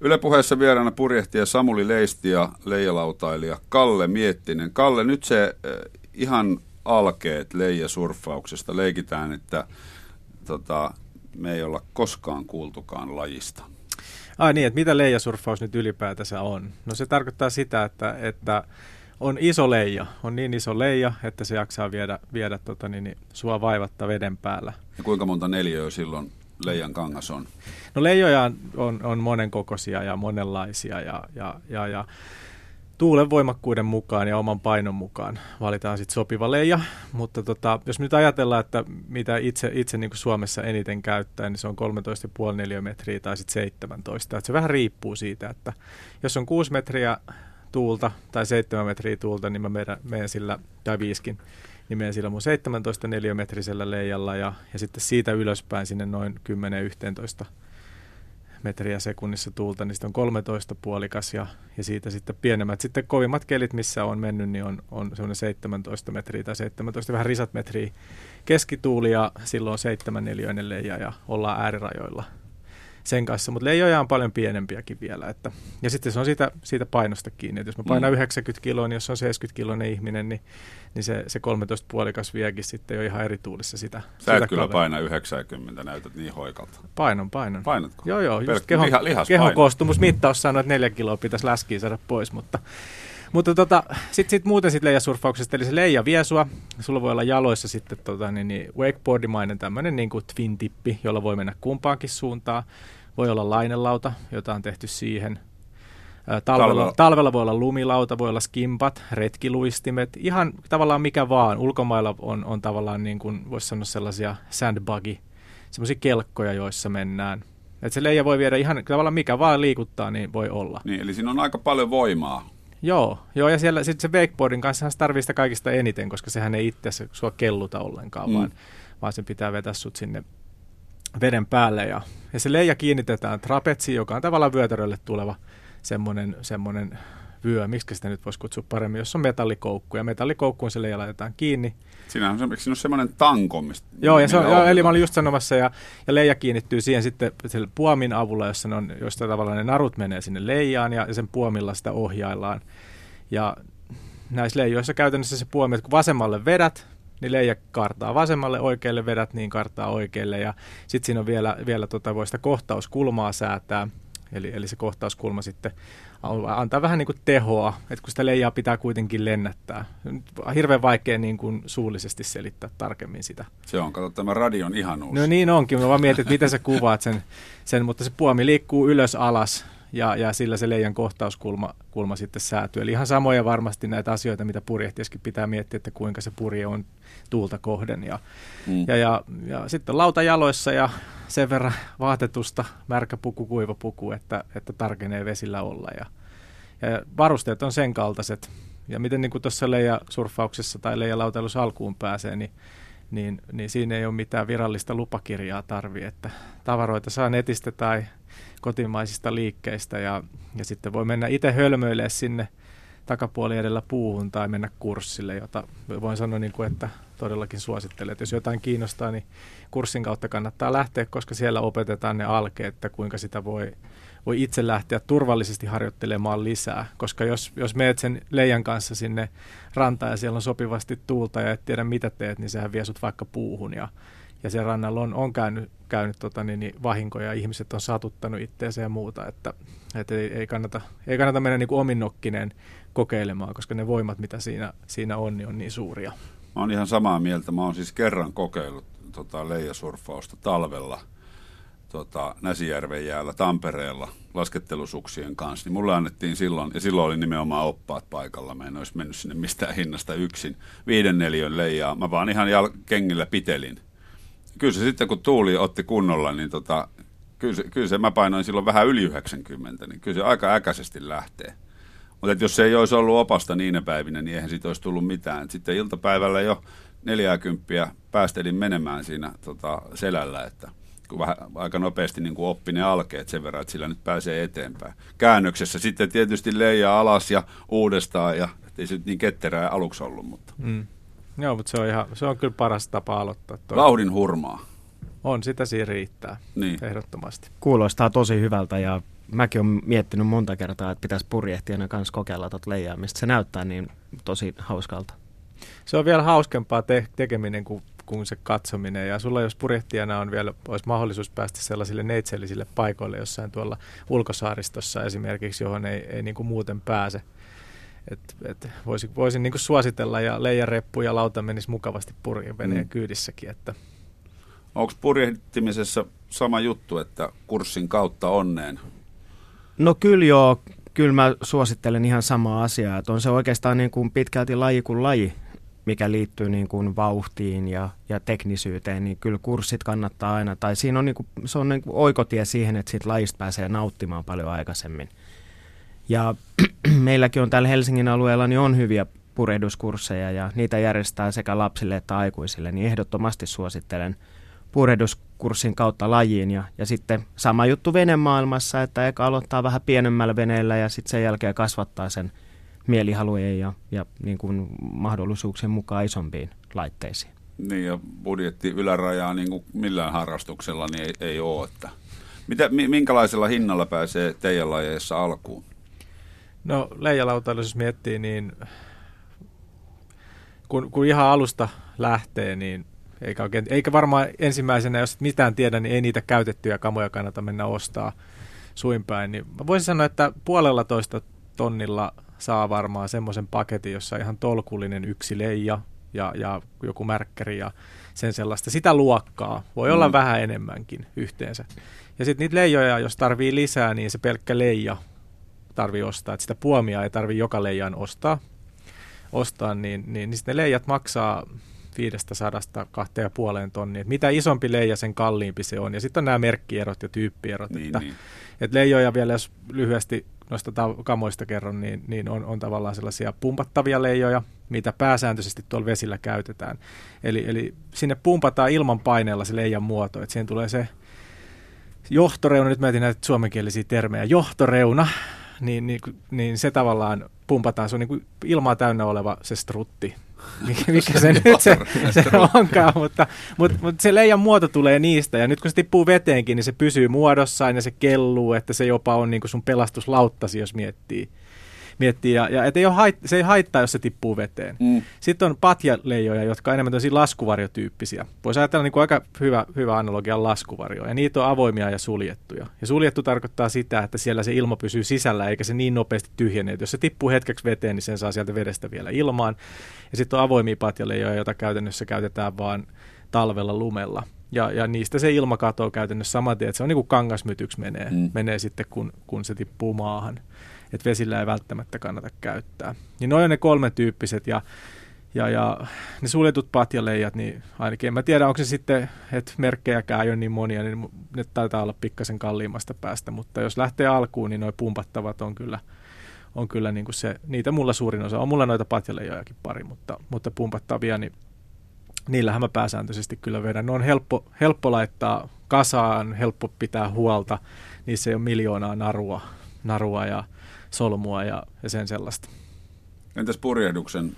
Yle puheessa vieraana purjehtija Samuli Leisti ja leijalautailija Kalle Miettinen. Kalle, nyt se äh, ihan alkeet leijasurfauksesta leikitään, että tota, me ei olla koskaan kuultukaan lajista. Ai niin, että mitä leijasurffaus nyt ylipäätänsä on? No se tarkoittaa sitä, että, että on iso leija, on niin iso leija, että se jaksaa viedä, viedä tota, niin, niin, sua vaivatta veden päällä. Ja kuinka monta neljöä silloin leijan kangas on? No leijoja on, on monenkokoisia ja monenlaisia ja, ja, ja, ja tuulen voimakkuuden mukaan ja oman painon mukaan valitaan sitten sopiva leija. Mutta tota, jos nyt ajatellaan, että mitä itse, itse niin kuin Suomessa eniten käyttää, niin se on 13,5 neliömetriä tai sitten 17. Et se vähän riippuu siitä, että jos on 6 metriä tuulta tai 7 metriä tuulta, niin mä menen sillä, tai viiskin, niin menen sillä mun 17 neliömetrisellä leijalla ja, ja sitten siitä ylöspäin sinne noin 10-11 metriä sekunnissa tuulta, niin on 13 puolikas ja, ja siitä sitten pienemmät. Sitten kovimmat kelit, missä on mennyt, niin on, on semmoinen 17 metriä tai 17 vähän risat metriä keskituuli ja silloin on 7 neliöinen leija ja ollaan äärirajoilla sen kanssa, mutta leijoja on paljon pienempiäkin vielä. Että, ja sitten se on siitä, siitä painosta kiinni, että jos mä painan mm. 90 kiloa, niin jos on 70 kiloinen ihminen, niin, niin se, se 13 puolikas viekin sitten jo ihan eri tuulissa sitä. Sä sitä et kyllä kaveri. paina 90, näytät niin hoikalta. Painon, painon. Painatko? Joo, joo, just kehon, liha, kehokoostumusmittaus sanoo, että neljä kiloa pitäisi läskiä saada pois, mutta mutta tota, sitten sit muuten sit leijasurfauksesta, eli se leija vie sua. Sulla voi olla jaloissa sitten tota, niin, niin wakeboardimainen tämmöinen niin kuin twin-tippi, jolla voi mennä kumpaankin suuntaan. Voi olla lainelauta, jota on tehty siihen. Talvella, talvella. talvella voi olla lumilauta, voi olla skimpat, retkiluistimet, ihan tavallaan mikä vaan. Ulkomailla on, on tavallaan niin kuin, voisi sanoa sellaisia sandbuggy, semmoisia kelkkoja, joissa mennään. Et se leija voi viedä ihan tavallaan mikä vaan liikuttaa, niin voi olla. Niin, eli siinä on aika paljon voimaa. Joo, joo ja siellä sitten se wakeboardin kanssa se tarvii sitä kaikista eniten, koska sehän ei itse sua kelluta ollenkaan, mm. vaan, vaan sen pitää vetää sut sinne veden päälle. Ja, ja se leija kiinnitetään trapetsiin, joka on tavallaan vyötärölle tuleva semmoinen, semmoinen vyö, miksi sitä nyt voisi kutsua paremmin, jos on metallikoukku. Ja metallikoukkuun se leija laitetaan kiinni. Siinä on, siinä on semmoinen tanko, mistä... Joo, ja se on, joo, eli mä olin just sanomassa, ja, ja leija kiinnittyy siihen sitten puomin avulla, jossa, on, josta tavallaan ne narut menee sinne leijaan, ja, ja sen puomilla sitä ohjaillaan. Ja näissä leijoissa käytännössä se puomi, että kun vasemmalle vedät, niin leija kartaa vasemmalle, oikealle vedät, niin kartaa oikealle. Ja sitten siinä on vielä, vielä tota, voi sitä kohtauskulmaa säätää, eli, eli se kohtauskulma sitten antaa vähän niin kuin tehoa, että kun sitä leijaa pitää kuitenkin lennättää. Hirveän vaikea niin kuin suullisesti selittää tarkemmin sitä. Se on, kato tämä radion ihanuus. No niin onkin, mä vaan mietin, että miten sä kuvaat sen, sen, mutta se puomi liikkuu ylös alas ja, ja sillä se leijan kohtauskulma kulma sitten säätyy. Eli ihan samoja varmasti näitä asioita, mitä purjehtieskin pitää miettiä, että kuinka se purje on tuulta kohden. Ja, mm. ja, ja, ja sitten lauta jaloissa ja sen verran vaatetusta, märkä puku, kuiva puku, että, että tarkenee vesillä olla. Ja, ja varusteet on sen kaltaiset. Ja miten niin kuin tuossa leijasurfauksessa tai leijalautailussa alkuun pääsee, niin niin, niin siinä ei ole mitään virallista lupakirjaa tarvi, että tavaroita saa netistä tai kotimaisista liikkeistä ja, ja sitten voi mennä itse hölmöilemään sinne takapuoli edellä puuhun tai mennä kurssille, jota voin sanoa, niin kuin, että todellakin suosittelen. Että jos jotain kiinnostaa, niin kurssin kautta kannattaa lähteä, koska siellä opetetaan ne alkeet, että kuinka sitä voi, voi itse lähteä turvallisesti harjoittelemaan lisää. Koska jos, jos meet sen leijan kanssa sinne rantaan ja siellä on sopivasti tuulta ja et tiedä mitä teet, niin sehän vie sut vaikka puuhun ja ja siellä rannalla on, on käynyt, käynyt tota, niin, niin, vahinkoja ja ihmiset on satuttanut itseensä ja muuta, että, että ei, ei, kannata, ei kannata mennä niin kuin ominnokkinen kokeilemaan, koska ne voimat, mitä siinä, siinä on, niin on niin suuria. Mä oon ihan samaa mieltä. Mä oon siis kerran kokeillut tota, leijasurfausta talvella tota, Näsijärven jäällä Tampereella laskettelusuksien kanssa, niin mulle annettiin silloin, ja silloin oli nimenomaan oppaat paikalla, mä en olisi mennyt sinne mistään hinnasta yksin, viiden neliön leijaa, mä vaan ihan jal- kengillä pitelin – kyllä se sitten kun tuuli otti kunnolla, niin tota, kyllä, se, kyllä se mä painoin silloin vähän yli 90, niin kyllä se aika äkäisesti lähtee. Mutta jos se ei olisi ollut opasta niinä päivinä, niin eihän siitä olisi tullut mitään. Sitten iltapäivällä jo 40 päästelin menemään siinä tota, selällä, että kun vähän, aika nopeasti niin kuin oppi ne alkeet sen verran, että sillä nyt pääsee eteenpäin. Käännöksessä sitten tietysti leijaa alas ja uudestaan, ja ei se nyt niin ketterää aluksi ollut, mutta... Mm. Joo, mutta se on, ihan, se on kyllä paras tapa aloittaa. Toi. Vauhdin hurmaa. On, sitä siinä riittää, niin. ehdottomasti. Kuulostaa tosi hyvältä ja mäkin olen miettinyt monta kertaa, että pitäisi purjehtijana kanssa kokeilla tuota leijaamista. Se näyttää niin tosi hauskalta. Se on vielä hauskempaa te- tekeminen kuin, kuin se katsominen. Ja sulla jos purjehtijana on vielä, olisi mahdollisuus päästä sellaisille neitsellisille paikoille jossain tuolla ulkosaaristossa esimerkiksi, johon ei, ei niin kuin muuten pääse – et, et voisin, voisin niin suositella ja leijareppu ja lauta menisi mukavasti purjeveneen mm. kyydissäkin. Että. Onko purjehtimisessa sama juttu, että kurssin kautta onneen? No kyllä joo, kyllä mä suosittelen ihan samaa asiaa, että on se oikeastaan niin kuin pitkälti laji kuin laji, mikä liittyy niin kuin vauhtiin ja, ja teknisyyteen, niin kyllä kurssit kannattaa aina, tai siinä on niin kuin, se on niin kuin oikotie siihen, että siitä lajista pääsee nauttimaan paljon aikaisemmin. Ja (clears throat) meilläkin on täällä Helsingin alueella niin on hyviä purehduskursseja ja niitä järjestää sekä lapsille että aikuisille, niin ehdottomasti suosittelen purehduskurssin kautta lajiin. Ja, ja sitten sama juttu venemaailmassa, että eka aloittaa vähän pienemmällä veneellä ja sitten sen jälkeen kasvattaa sen mielihalujen ja, ja niin kuin mahdollisuuksien mukaan isompiin laitteisiin. Niin ja budjetti ylärajaa niin kuin millään harrastuksella niin ei, ei ole. Että. Mitä, minkälaisella hinnalla pääsee teidän lajeissa alkuun? No leijalautailu, jos miettii, niin kun, kun ihan alusta lähtee, niin eikä, oikein, eikä varmaan ensimmäisenä, jos et mitään tiedä, niin ei niitä käytettyjä kamoja kannata mennä ostaa suinpäin. Niin mä voisin sanoa, että puolella toista tonnilla saa varmaan semmoisen paketin, jossa on ihan tolkullinen yksi leija ja, ja joku märkkäri ja sen sellaista. Sitä luokkaa voi mm. olla vähän enemmänkin yhteensä. Ja sitten niitä leijoja, jos tarvii lisää, niin se pelkkä leija tarvii ostaa, että sitä puomia ei tarvii joka leijaan ostaa, ostaa niin, niin, niin sitten ne leijat maksaa 500 kahteen puoleen tonnia. Mitä isompi leija, sen kalliimpi se on. Ja sitten on nämä merkkierot ja tyyppierot. Niin, että, niin. että leijoja vielä, jos lyhyesti noista kamoista kerron, niin, niin on, on tavallaan sellaisia pumpattavia leijoja, mitä pääsääntöisesti tuolla vesillä käytetään. Eli, eli sinne pumpataan ilman paineella se leijan muoto, että siihen tulee se johtoreuna, nyt mietin näitä suomenkielisiä termejä, johtoreuna, niin, niin, niin se tavallaan pumpataan, se on niin kuin ilmaa täynnä oleva se strutti, mikä, se nyt se, se onkaan, mutta, mutta, mutta se leijan muoto tulee niistä, ja nyt kun se tippuu veteenkin, niin se pysyy muodossaan ja se kelluu, että se jopa on niin kuin sun pelastuslauttasi, jos miettii miettii. Ja, ja et ei ole hait, se ei haittaa, jos se tippuu veteen. Mm. Sitten on patjaleijoja, jotka on enemmän tämmöisiä laskuvarjotyyppisiä. Voisi ajatella niin kuin aika hyvä, hyvä analogia laskuvarjo. Ja niitä on avoimia ja suljettuja. Ja suljettu tarkoittaa sitä, että siellä se ilma pysyy sisällä, eikä se niin nopeasti tyhjene. Jos se tippuu hetkeksi veteen, niin sen saa sieltä vedestä vielä ilmaan. Ja sitten on avoimia patjaleijoja, joita käytännössä käytetään vaan talvella lumella. Ja, ja niistä se ilma katoo käytännössä saman tien, että se on niin kuin kangasmytyksi menee, mm. menee sitten, kun, kun se tippuu maahan että vesillä ei välttämättä kannata käyttää. Niin noin on ne kolme tyyppiset ja, ja, ja ne suljetut patjaleijat, niin ainakin en mä tiedä, onko se sitten, että merkkejäkään ei ole niin monia, niin ne taitaa olla pikkasen kalliimmasta päästä, mutta jos lähtee alkuun, niin noin pumpattavat on kyllä, on kyllä niin kuin se, niitä mulla suurin osa, on mulla noita patjaleijojakin pari, mutta, mutta pumpattavia, niin niillähän mä pääsääntöisesti kyllä vedän. Ne on helppo, helppo laittaa kasaan, helppo pitää huolta, niissä ei ole miljoonaa narua, narua ja solmua ja, ja sen sellaista. Entäs purjehduksen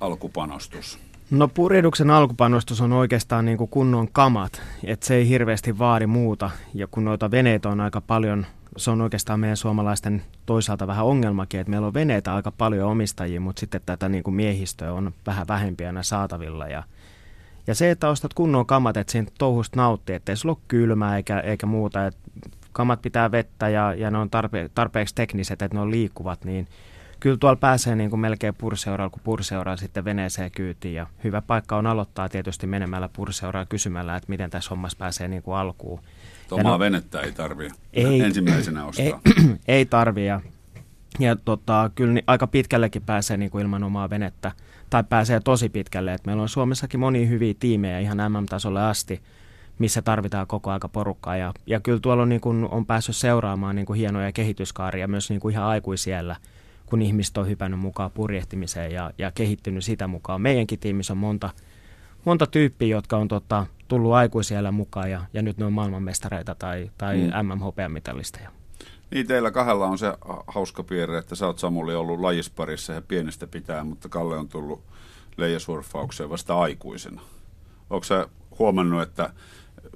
alkupanostus? No purjehduksen alkupanostus on oikeastaan niin kuin kunnon kamat, että se ei hirveästi vaadi muuta. Ja kun noita veneitä on aika paljon, se on oikeastaan meidän suomalaisten toisaalta vähän ongelmakin, että meillä on veneitä aika paljon omistajia, mutta sitten tätä niin kuin miehistöä on vähän vähempiä aina saatavilla. Ja, ja se, että ostat kunnon kamat, että siinä touhusta nauttii, että ei sulla ole kylmää eikä, eikä muuta, että kamat pitää vettä ja, ja ne on tarpe, tarpeeksi tekniset, että ne on liikkuvat, niin – kyllä tuolla pääsee niin kuin melkein purseuralla, kun purseuraa sitten veneeseen kyytiin. Ja hyvä paikka on aloittaa tietysti menemällä purseuraa kysymällä, että miten tässä hommassa pääsee niin kuin alkuun. Omaa no, venettä ei tarvii ei, ensimmäisenä ostaa. (clears throat) Ei, ei tarvii ja, ja tota, kyllä niin aika pitkällekin pääsee niin kuin ilman omaa venettä. Tai pääsee tosi pitkälle. Et meillä on Suomessakin monia hyviä tiimejä ihan MM-tasolle asti missä tarvitaan koko aika porukkaa. Ja, ja kyllä tuolla on, niin kuin, on päässyt seuraamaan niin kuin hienoja kehityskaaria myös niin kuin ihan aikuisiellä – kun ihmiset on hypännyt mukaan purjehtimiseen ja, ja kehittynyt sitä mukaan. Meidänkin tiimissä on monta, monta tyyppiä, jotka on tota, tullut aikuisiellä mukaan ja, ja nyt ne on maailmanmestareita tai, tai mm. MM-hopeamitalisteja. Niin, teillä kahdella on se hauska piirre, että sä oot Samuli ollut lajisparissa ja pienestä pitää, mutta Kalle on tullut leijasurfaukseen vasta aikuisena. Onko sä huomannut, että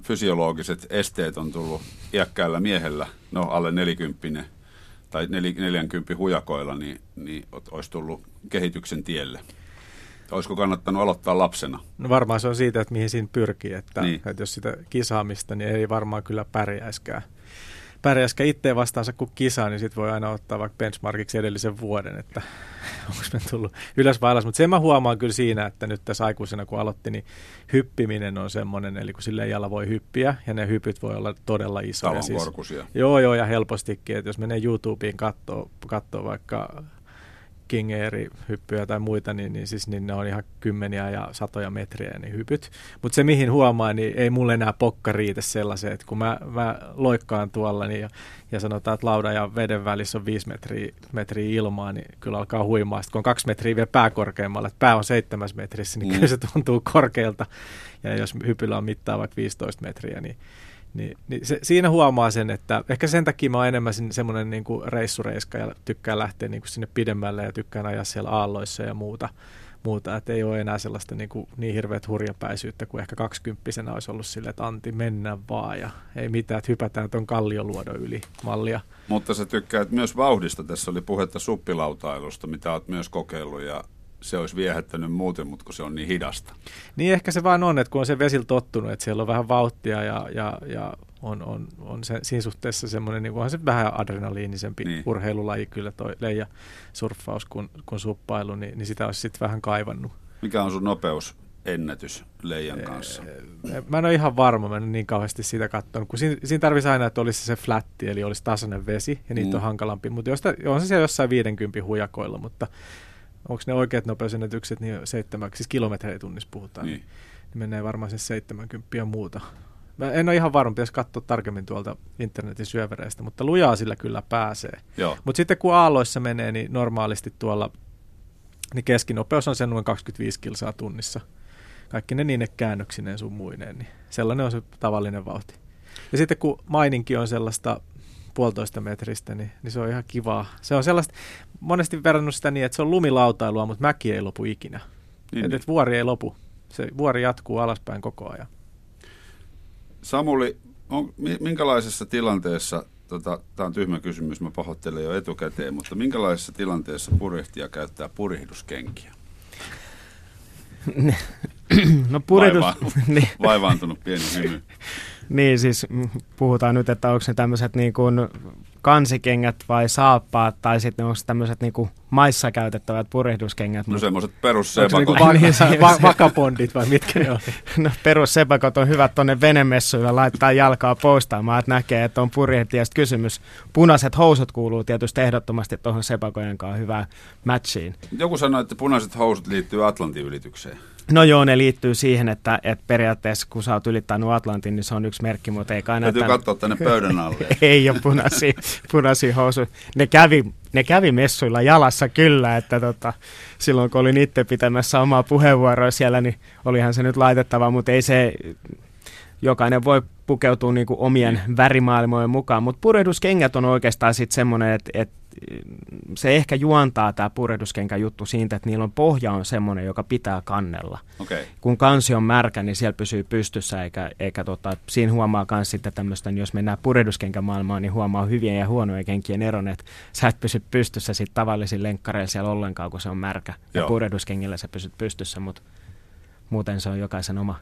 fysiologiset esteet on tullut iäkkäällä miehellä, no alle nelikymppinen, tai 40 hujakoilla, niin, niin olisi tullut kehityksen tielle. Olisiko kannattanut aloittaa lapsena? No varmaan se on siitä, että mihin siinä pyrkii. Että, niin. että jos sitä kisaamista, niin ei varmaan kyllä pärjäiskään pärjäskä itse vastaansa kuin kisa, niin sitten voi aina ottaa vaikka benchmarkiksi edellisen vuoden, että (laughs) onko me tullut ylös vai alas. Mutta sen mä huomaan kyllä siinä, että nyt tässä aikuisena kun aloitti, niin hyppiminen on semmoinen, eli kun sille jalla voi hyppiä, ja ne hypyt voi olla todella isoja. Siis, joo, joo, ja helpostikin, että jos menee YouTubeen katsoo, katsoo vaikka King Air-hyppyjä tai muita, niin, niin, siis, niin ne on ihan kymmeniä ja satoja metriä niin hypyt. Mutta se mihin huomaa, niin ei mulle enää pokka riitä sellaiseen, että kun mä, mä loikkaan tuolla niin ja, ja sanotaan, että laudan ja veden välissä on viisi metriä, metriä ilmaa, niin kyllä alkaa huimaa. Sitten kun on kaksi metriä vielä pääkorkeammalla, että pää on seitsemäs metrissä, niin mm. kyllä se tuntuu korkealta. Ja jos hypyllä on mittaa vaikka 15 metriä, niin niin, niin se, siinä huomaa sen, että ehkä sen takia mä oon enemmän semmoinen niin reissureiska ja tykkään lähteä niin kuin sinne pidemmälle ja tykkään ajaa siellä aalloissa ja muuta. muuta että ei ole enää sellaista niin, kuin, niin hirveät hurjapäisyyttä kuin ehkä kaksikymppisenä olisi ollut sille, että Antti, mennä vaan ja ei mitään, että hypätään tuon kallioluodon yli mallia. Mutta sä tykkäät myös vauhdista. Tässä oli puhetta suppilautailusta, mitä oot myös kokeillut ja se olisi viehättänyt muuten, mutta kun se on niin hidasta. Niin ehkä se vaan on, että kun on se vesil tottunut, että siellä on vähän vauhtia ja, ja, ja on, on, on se, siinä suhteessa semmoinen, niin onhan se vähän adrenaliinisempi niin. urheilulaji kyllä toi leija surffaus kuin, kuin suppailu, niin, niin sitä olisi sitten vähän kaivannut. Mikä on sun nopeus? ennätys Leijan kanssa? Mä en ole ihan varma, mä en niin kauheasti sitä katsonut, kun siinä, siinä tarvitsisi aina, että olisi se flatti, eli olisi tasainen vesi, ja niitä mm. on hankalampi, mutta josta, on se siellä jossain 50 hujakoilla, mutta onko ne oikeat nopeusennätykset, niin seitsemän, siis kilometriä tunnissa puhutaan, niin. niin menee varmaan se 70 ja muuta. Mä en ole ihan varma, pitäisi katsoa tarkemmin tuolta internetin syövereistä, mutta lujaa sillä kyllä pääsee. Mutta sitten kun aalloissa menee, niin normaalisti tuolla niin keskinopeus on sen noin 25 kilsaa tunnissa. Kaikki ne niin ne käännöksineen sun muineen, niin sellainen on se tavallinen vauhti. Ja sitten kun maininki on sellaista puolitoista metristä, niin, niin se on ihan kivaa. Se on sellaista, monesti verrannut sitä niin, että se on lumilautailua, mutta mäki ei lopu ikinä. Niin, et, niin. et vuori ei lopu. Se vuori jatkuu alaspäin koko ajan. Samuli, on, minkälaisessa tilanteessa, tota, tämä on tyhmä kysymys, mä pahoittelen jo etukäteen, mutta minkälaisessa tilanteessa purjehtija käyttää purjehduskenkiä? (laughs) (clears throat) no purjehdus... Vaiva, (laughs) niin. Vaivaantunut pieni hymy. (laughs) Niin, siis puhutaan nyt, että onko ne tämmöiset niin kuin kansikengät vai saappaat, tai sitten onko tämmöiset niin kuin maissa käytettävät purehduskengät. No semmoiset perussepakot. Niin (laughs) va- vakapondit vai mitkä ne on? (laughs) No perussepakot on hyvät tuonne venemessuilla laittaa jalkaa postaamaan, että näkee, että on purjehtijasta kysymys. Punaiset housut kuuluu tietysti ehdottomasti tuohon sepakojen kanssa hyvään matchiin. Joku sanoi, että punaiset housut liittyy Atlantin ylitykseen. No joo, ne liittyy siihen, että, että periaatteessa kun sä oot ylittänyt Atlantin, niin se on yksi merkki, mutta ei kai Täytyy katsoa tänne pöydän alle. (laughs) ei ole punaisia, punaisia housuja. Ne kävi, ne kävi messuilla jalassa kyllä, että tota, silloin kun olin itse pitämässä omaa puheenvuoroa siellä, niin olihan se nyt laitettava, mutta ei se, jokainen voi pukeutua niinku omien niin. värimaailmojen mukaan, mutta purehduskengät on oikeastaan sitten semmoinen, että, että se ehkä juontaa tämä purjehduskenkä juttu siitä, että niillä on pohja on semmoinen, joka pitää kannella. Okay. Kun kansi on märkä, niin siellä pysyy pystyssä, eikä, eikä tota, siinä huomaa myös sitten tämmöistä, jos mennään purjehduskenkämaailmaan, niin huomaa hyvien ja huonojen kenkien eron, että sä et pysy pystyssä sitten tavallisilla lenkkareilla siellä ollenkaan, kun se on märkä. Joo. Ja purjehduskengillä sä pysyt pystyssä, mutta muuten se on jokaisen oma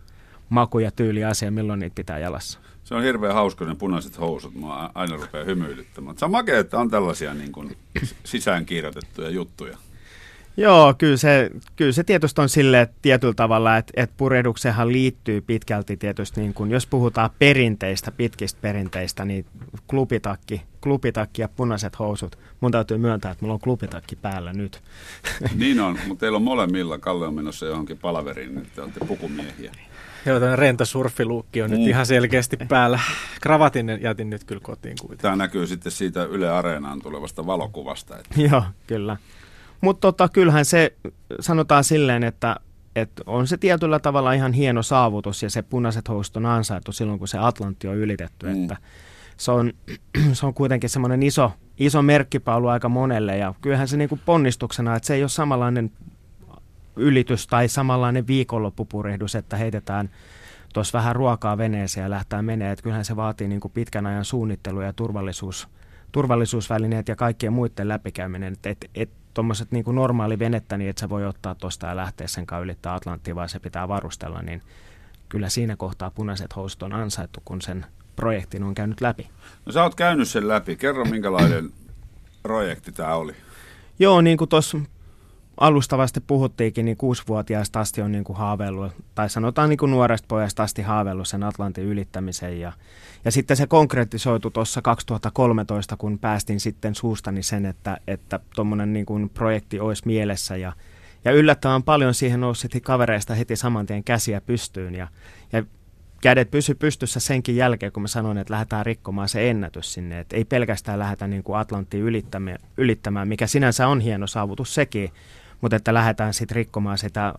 maku ja tyyli asia, milloin niitä pitää jalassa. Se on hirveän hauska ne punaiset housut. Mua aina rupeaa hymyilyttämään. Se on makea, että on tällaisia niin kuin sisäänkirjoitettuja juttuja. Joo, kyllä se, kyllä se tietysti on sille tietyllä tavalla, että, että purjehduksehan liittyy pitkälti tietysti, niin kun, jos puhutaan perinteistä, pitkistä perinteistä, niin klubitakki, klubitakki ja punaiset housut. Mun täytyy myöntää, että mulla on klubitakki päällä nyt. Niin on, mutta teillä on molemmilla, Kalle on menossa johonkin palaveriin, te olette pukumiehiä. Joo, tämmöinen rento surfiluukki on mm. nyt ihan selkeästi päällä. Kravatin jätin nyt kyllä kotiin kuitenkin. Tämä näkyy sitten siitä Yle Areenaan tulevasta valokuvasta. Että... (laughs) Joo, kyllä. Mutta tota, kyllähän se sanotaan silleen, että, että on se tietyllä tavalla ihan hieno saavutus ja se punaiset housut on ansaittu silloin, kun se Atlantti on ylitetty. Mm. Että se, on, (clears throat) se on kuitenkin semmoinen iso, iso merkkipaalu aika monelle ja kyllähän se niinku ponnistuksena, että se ei ole samanlainen ylitys tai samanlainen viikonloppupurehdus, että heitetään tuossa vähän ruokaa veneeseen ja lähtää menee. Että kyllähän se vaatii niin kuin pitkän ajan suunnittelu ja turvallisuus, turvallisuusvälineet ja kaikkien muiden läpikäyminen. Että et, et, tuommoiset niin normaali venettä, niin että sä voi ottaa tuosta ja lähteä sen kanssa ylittää Atlanttia, vaan se pitää varustella, niin kyllä siinä kohtaa punaiset housut on ansaittu, kun sen projektin on käynyt läpi. No sä oot käynyt sen läpi. Kerro, minkälainen projekti tämä oli. Joo, niin kuin tuossa alustavasti puhuttiinkin, niin kuusivuotiaasta asti on niin kuin haaveillut, tai sanotaan niin kuin nuoresta pojasta asti haaveillut sen Atlantin ylittämisen. Ja, ja sitten se konkretisoitu tuossa 2013, kun päästin sitten suustani sen, että tuommoinen että niin kuin projekti olisi mielessä. Ja, ja yllättävän paljon siihen nousi kavereista heti saman tien käsiä pystyyn. Ja, ja kädet pysy pystyssä senkin jälkeen, kun mä sanoin, että lähdetään rikkomaan se ennätys sinne. Että ei pelkästään lähdetä niin kuin Atlantin ylittämään, mikä sinänsä on hieno saavutus sekin, mutta että lähdetään sitten rikkomaan sitä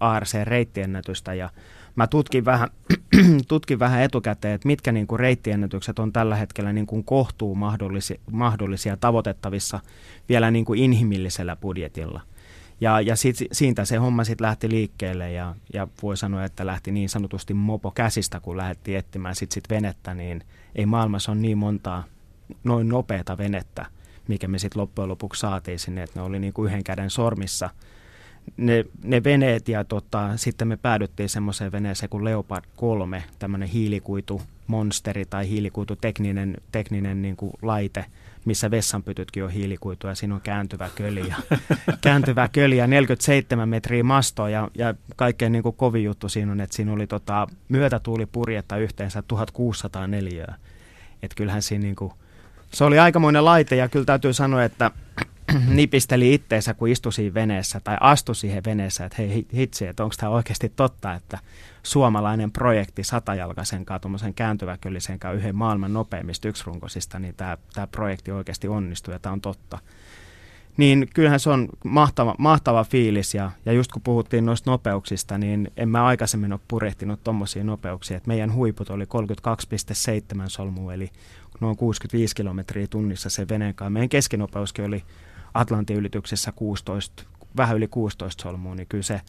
ARC-reittiennätystä ja mä tutkin vähän, (clears throat) tutkin vähän etukäteen, että mitkä niin kuin reittiennätykset on tällä hetkellä niin kuin kohtuu mahdollisia, mahdollisia tavoitettavissa vielä niin kuin inhimillisellä budjetilla. Ja, ja sit, siitä se homma sitten lähti liikkeelle ja, ja voi sanoa, että lähti niin sanotusti mopo käsistä, kun lähdettiin etsimään sit, sit venettä, niin ei maailmassa ole niin montaa noin nopeata venettä – mikä me sitten loppujen lopuksi saatiin sinne, että ne oli niin kuin yhden käden sormissa ne, ne veneet ja tota, sitten me päädyttiin semmoiseen veneeseen kuin Leopard 3, tämmöinen hiilikuitu monsteri tai hiilikuitu tekninen, tekninen niin kuin laite, missä vessanpytytkin on hiilikuitu ja siinä on kääntyvä köli ja, (laughs) kääntyvä köli ja 47 metriä mastoa ja, ja kaikkein niin kuin kovin juttu siinä on, että siinä oli tota, myötätuulipurjetta yhteensä 1604. Että kyllähän siinä niin kuin se oli aikamoinen laite ja kyllä täytyy sanoa, että (clears throat) nipisteli itteensä, kun istui siinä veneessä tai astui siihen veneessä, että hei hitsi, että onko tämä oikeasti totta, että suomalainen projekti satajalkaisen kanssa, tuommoisen kääntyväköllisen kanssa yhden maailman nopeimmista yksirunkoisista, niin tämä, tämä projekti oikeasti onnistui ja tämä on totta. Niin kyllähän se on mahtava, mahtava fiilis ja, ja just kun puhuttiin noista nopeuksista, niin en mä aikaisemmin ole purehtinut tuommoisia nopeuksia. että meidän huiput oli 32,7 solmua, eli noin 65 kilometriä tunnissa se veneen kanssa. Meidän keskinopeuskin oli Atlantin ylityksessä 16, vähän yli 16 solmua, niin kyllä se,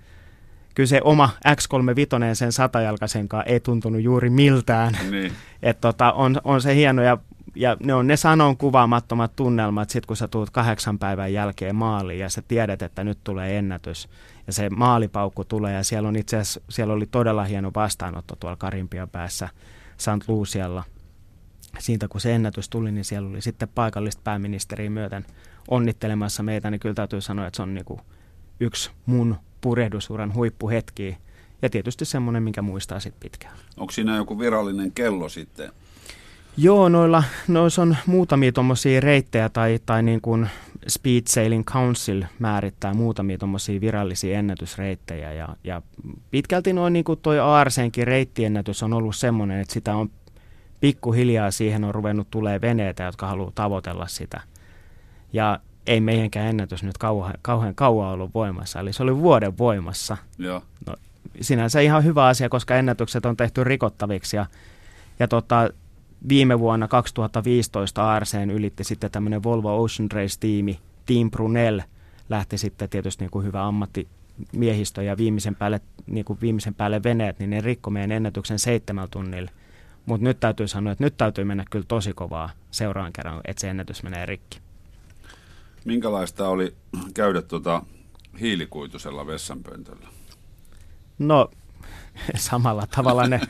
kyllä se oma X35 sen satajalkaisen kanssa ei tuntunut juuri miltään. Niin. (laughs) Et tota, on, on se hieno ja, ja ne on ne sanon kuvaamattomat tunnelmat, sit kun sä tulet kahdeksan päivän jälkeen maaliin ja sä tiedät, että nyt tulee ennätys ja se maalipaukku tulee ja siellä on itse asiassa, siellä oli todella hieno vastaanotto tuolla Karimpian päässä St. Lucialla siitä kun se ennätys tuli, niin siellä oli sitten paikallista pääministeriä myöten onnittelemassa meitä, niin kyllä täytyy sanoa, että se on niin kuin yksi mun purehdusuran huippuhetki ja tietysti semmoinen, minkä muistaa sitten pitkään. Onko siinä joku virallinen kello sitten? Joo, noilla, noissa on muutamia tuommoisia reittejä tai, tai niin kuin Speed Sailing Council määrittää muutamia tuommoisia virallisia ennätysreittejä ja, ja pitkälti noin niin kuin toi ARCnkin reittiennätys on ollut semmoinen, että sitä on pikkuhiljaa siihen on ruvennut tulee veneitä, jotka haluaa tavoitella sitä. Ja ei meidänkään ennätys nyt kauhean, kauhean kauan ollut voimassa, eli se oli vuoden voimassa. Joo. No, sinänsä ihan hyvä asia, koska ennätykset on tehty rikottaviksi ja, ja tota, viime vuonna 2015 ARCn ylitti sitten tämmöinen Volvo Ocean Race-tiimi, Team Brunel, lähti sitten tietysti niin kuin hyvä ammattimiehistö ja viimeisen päälle, niin kuin viimeisen päälle veneet, niin ne rikko meidän ennätyksen seitsemän tunnilla. Mutta nyt täytyy sanoa, että nyt täytyy mennä kyllä tosi kovaa seuraan kerran, että se ennätys menee rikki. Minkälaista oli käydä tuota hiilikuitusella vessanpöntöllä? No (laughs) samalla tavalla ne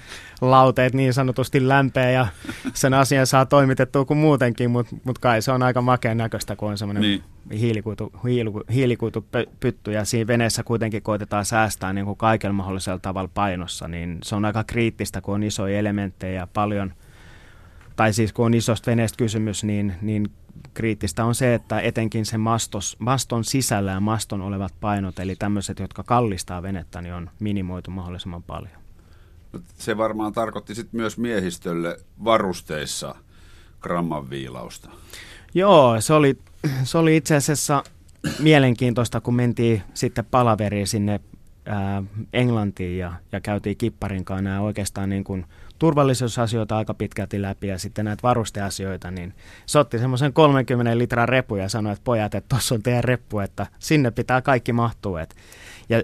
lauteet niin sanotusti lämpeä ja sen asian saa toimitettua kuin muutenkin, mutta mut kai se on aika makeen näköistä, kun on semmoinen niin. hiilikuitu, hiiliku, hiilikuitupytty ja siinä veneessä kuitenkin koitetaan säästää niin kuin kaikella mahdollisella tavalla painossa, niin se on aika kriittistä, kun on isoja elementtejä ja paljon, tai siis kun on isosta veneestä kysymys, niin, niin kriittistä on se, että etenkin se mastos, maston sisällä ja maston olevat painot, eli tämmöiset, jotka kallistaa venettä, niin on minimoitu mahdollisimman paljon. No, se varmaan tarkoitti sitten myös miehistölle varusteissa gramman viilausta. Joo, se oli, se oli itse asiassa mielenkiintoista, kun mentiin sitten palaveriin sinne ää, Englantiin ja, ja käytiin kipparin kanssa nämä oikeastaan niin kuin – turvallisuusasioita aika pitkälti läpi ja sitten näitä varusteasioita, niin se otti semmoisen 30 litran repu ja sanoi, että pojat, että tuossa on teidän reppu, että sinne pitää kaikki mahtua. Et, ja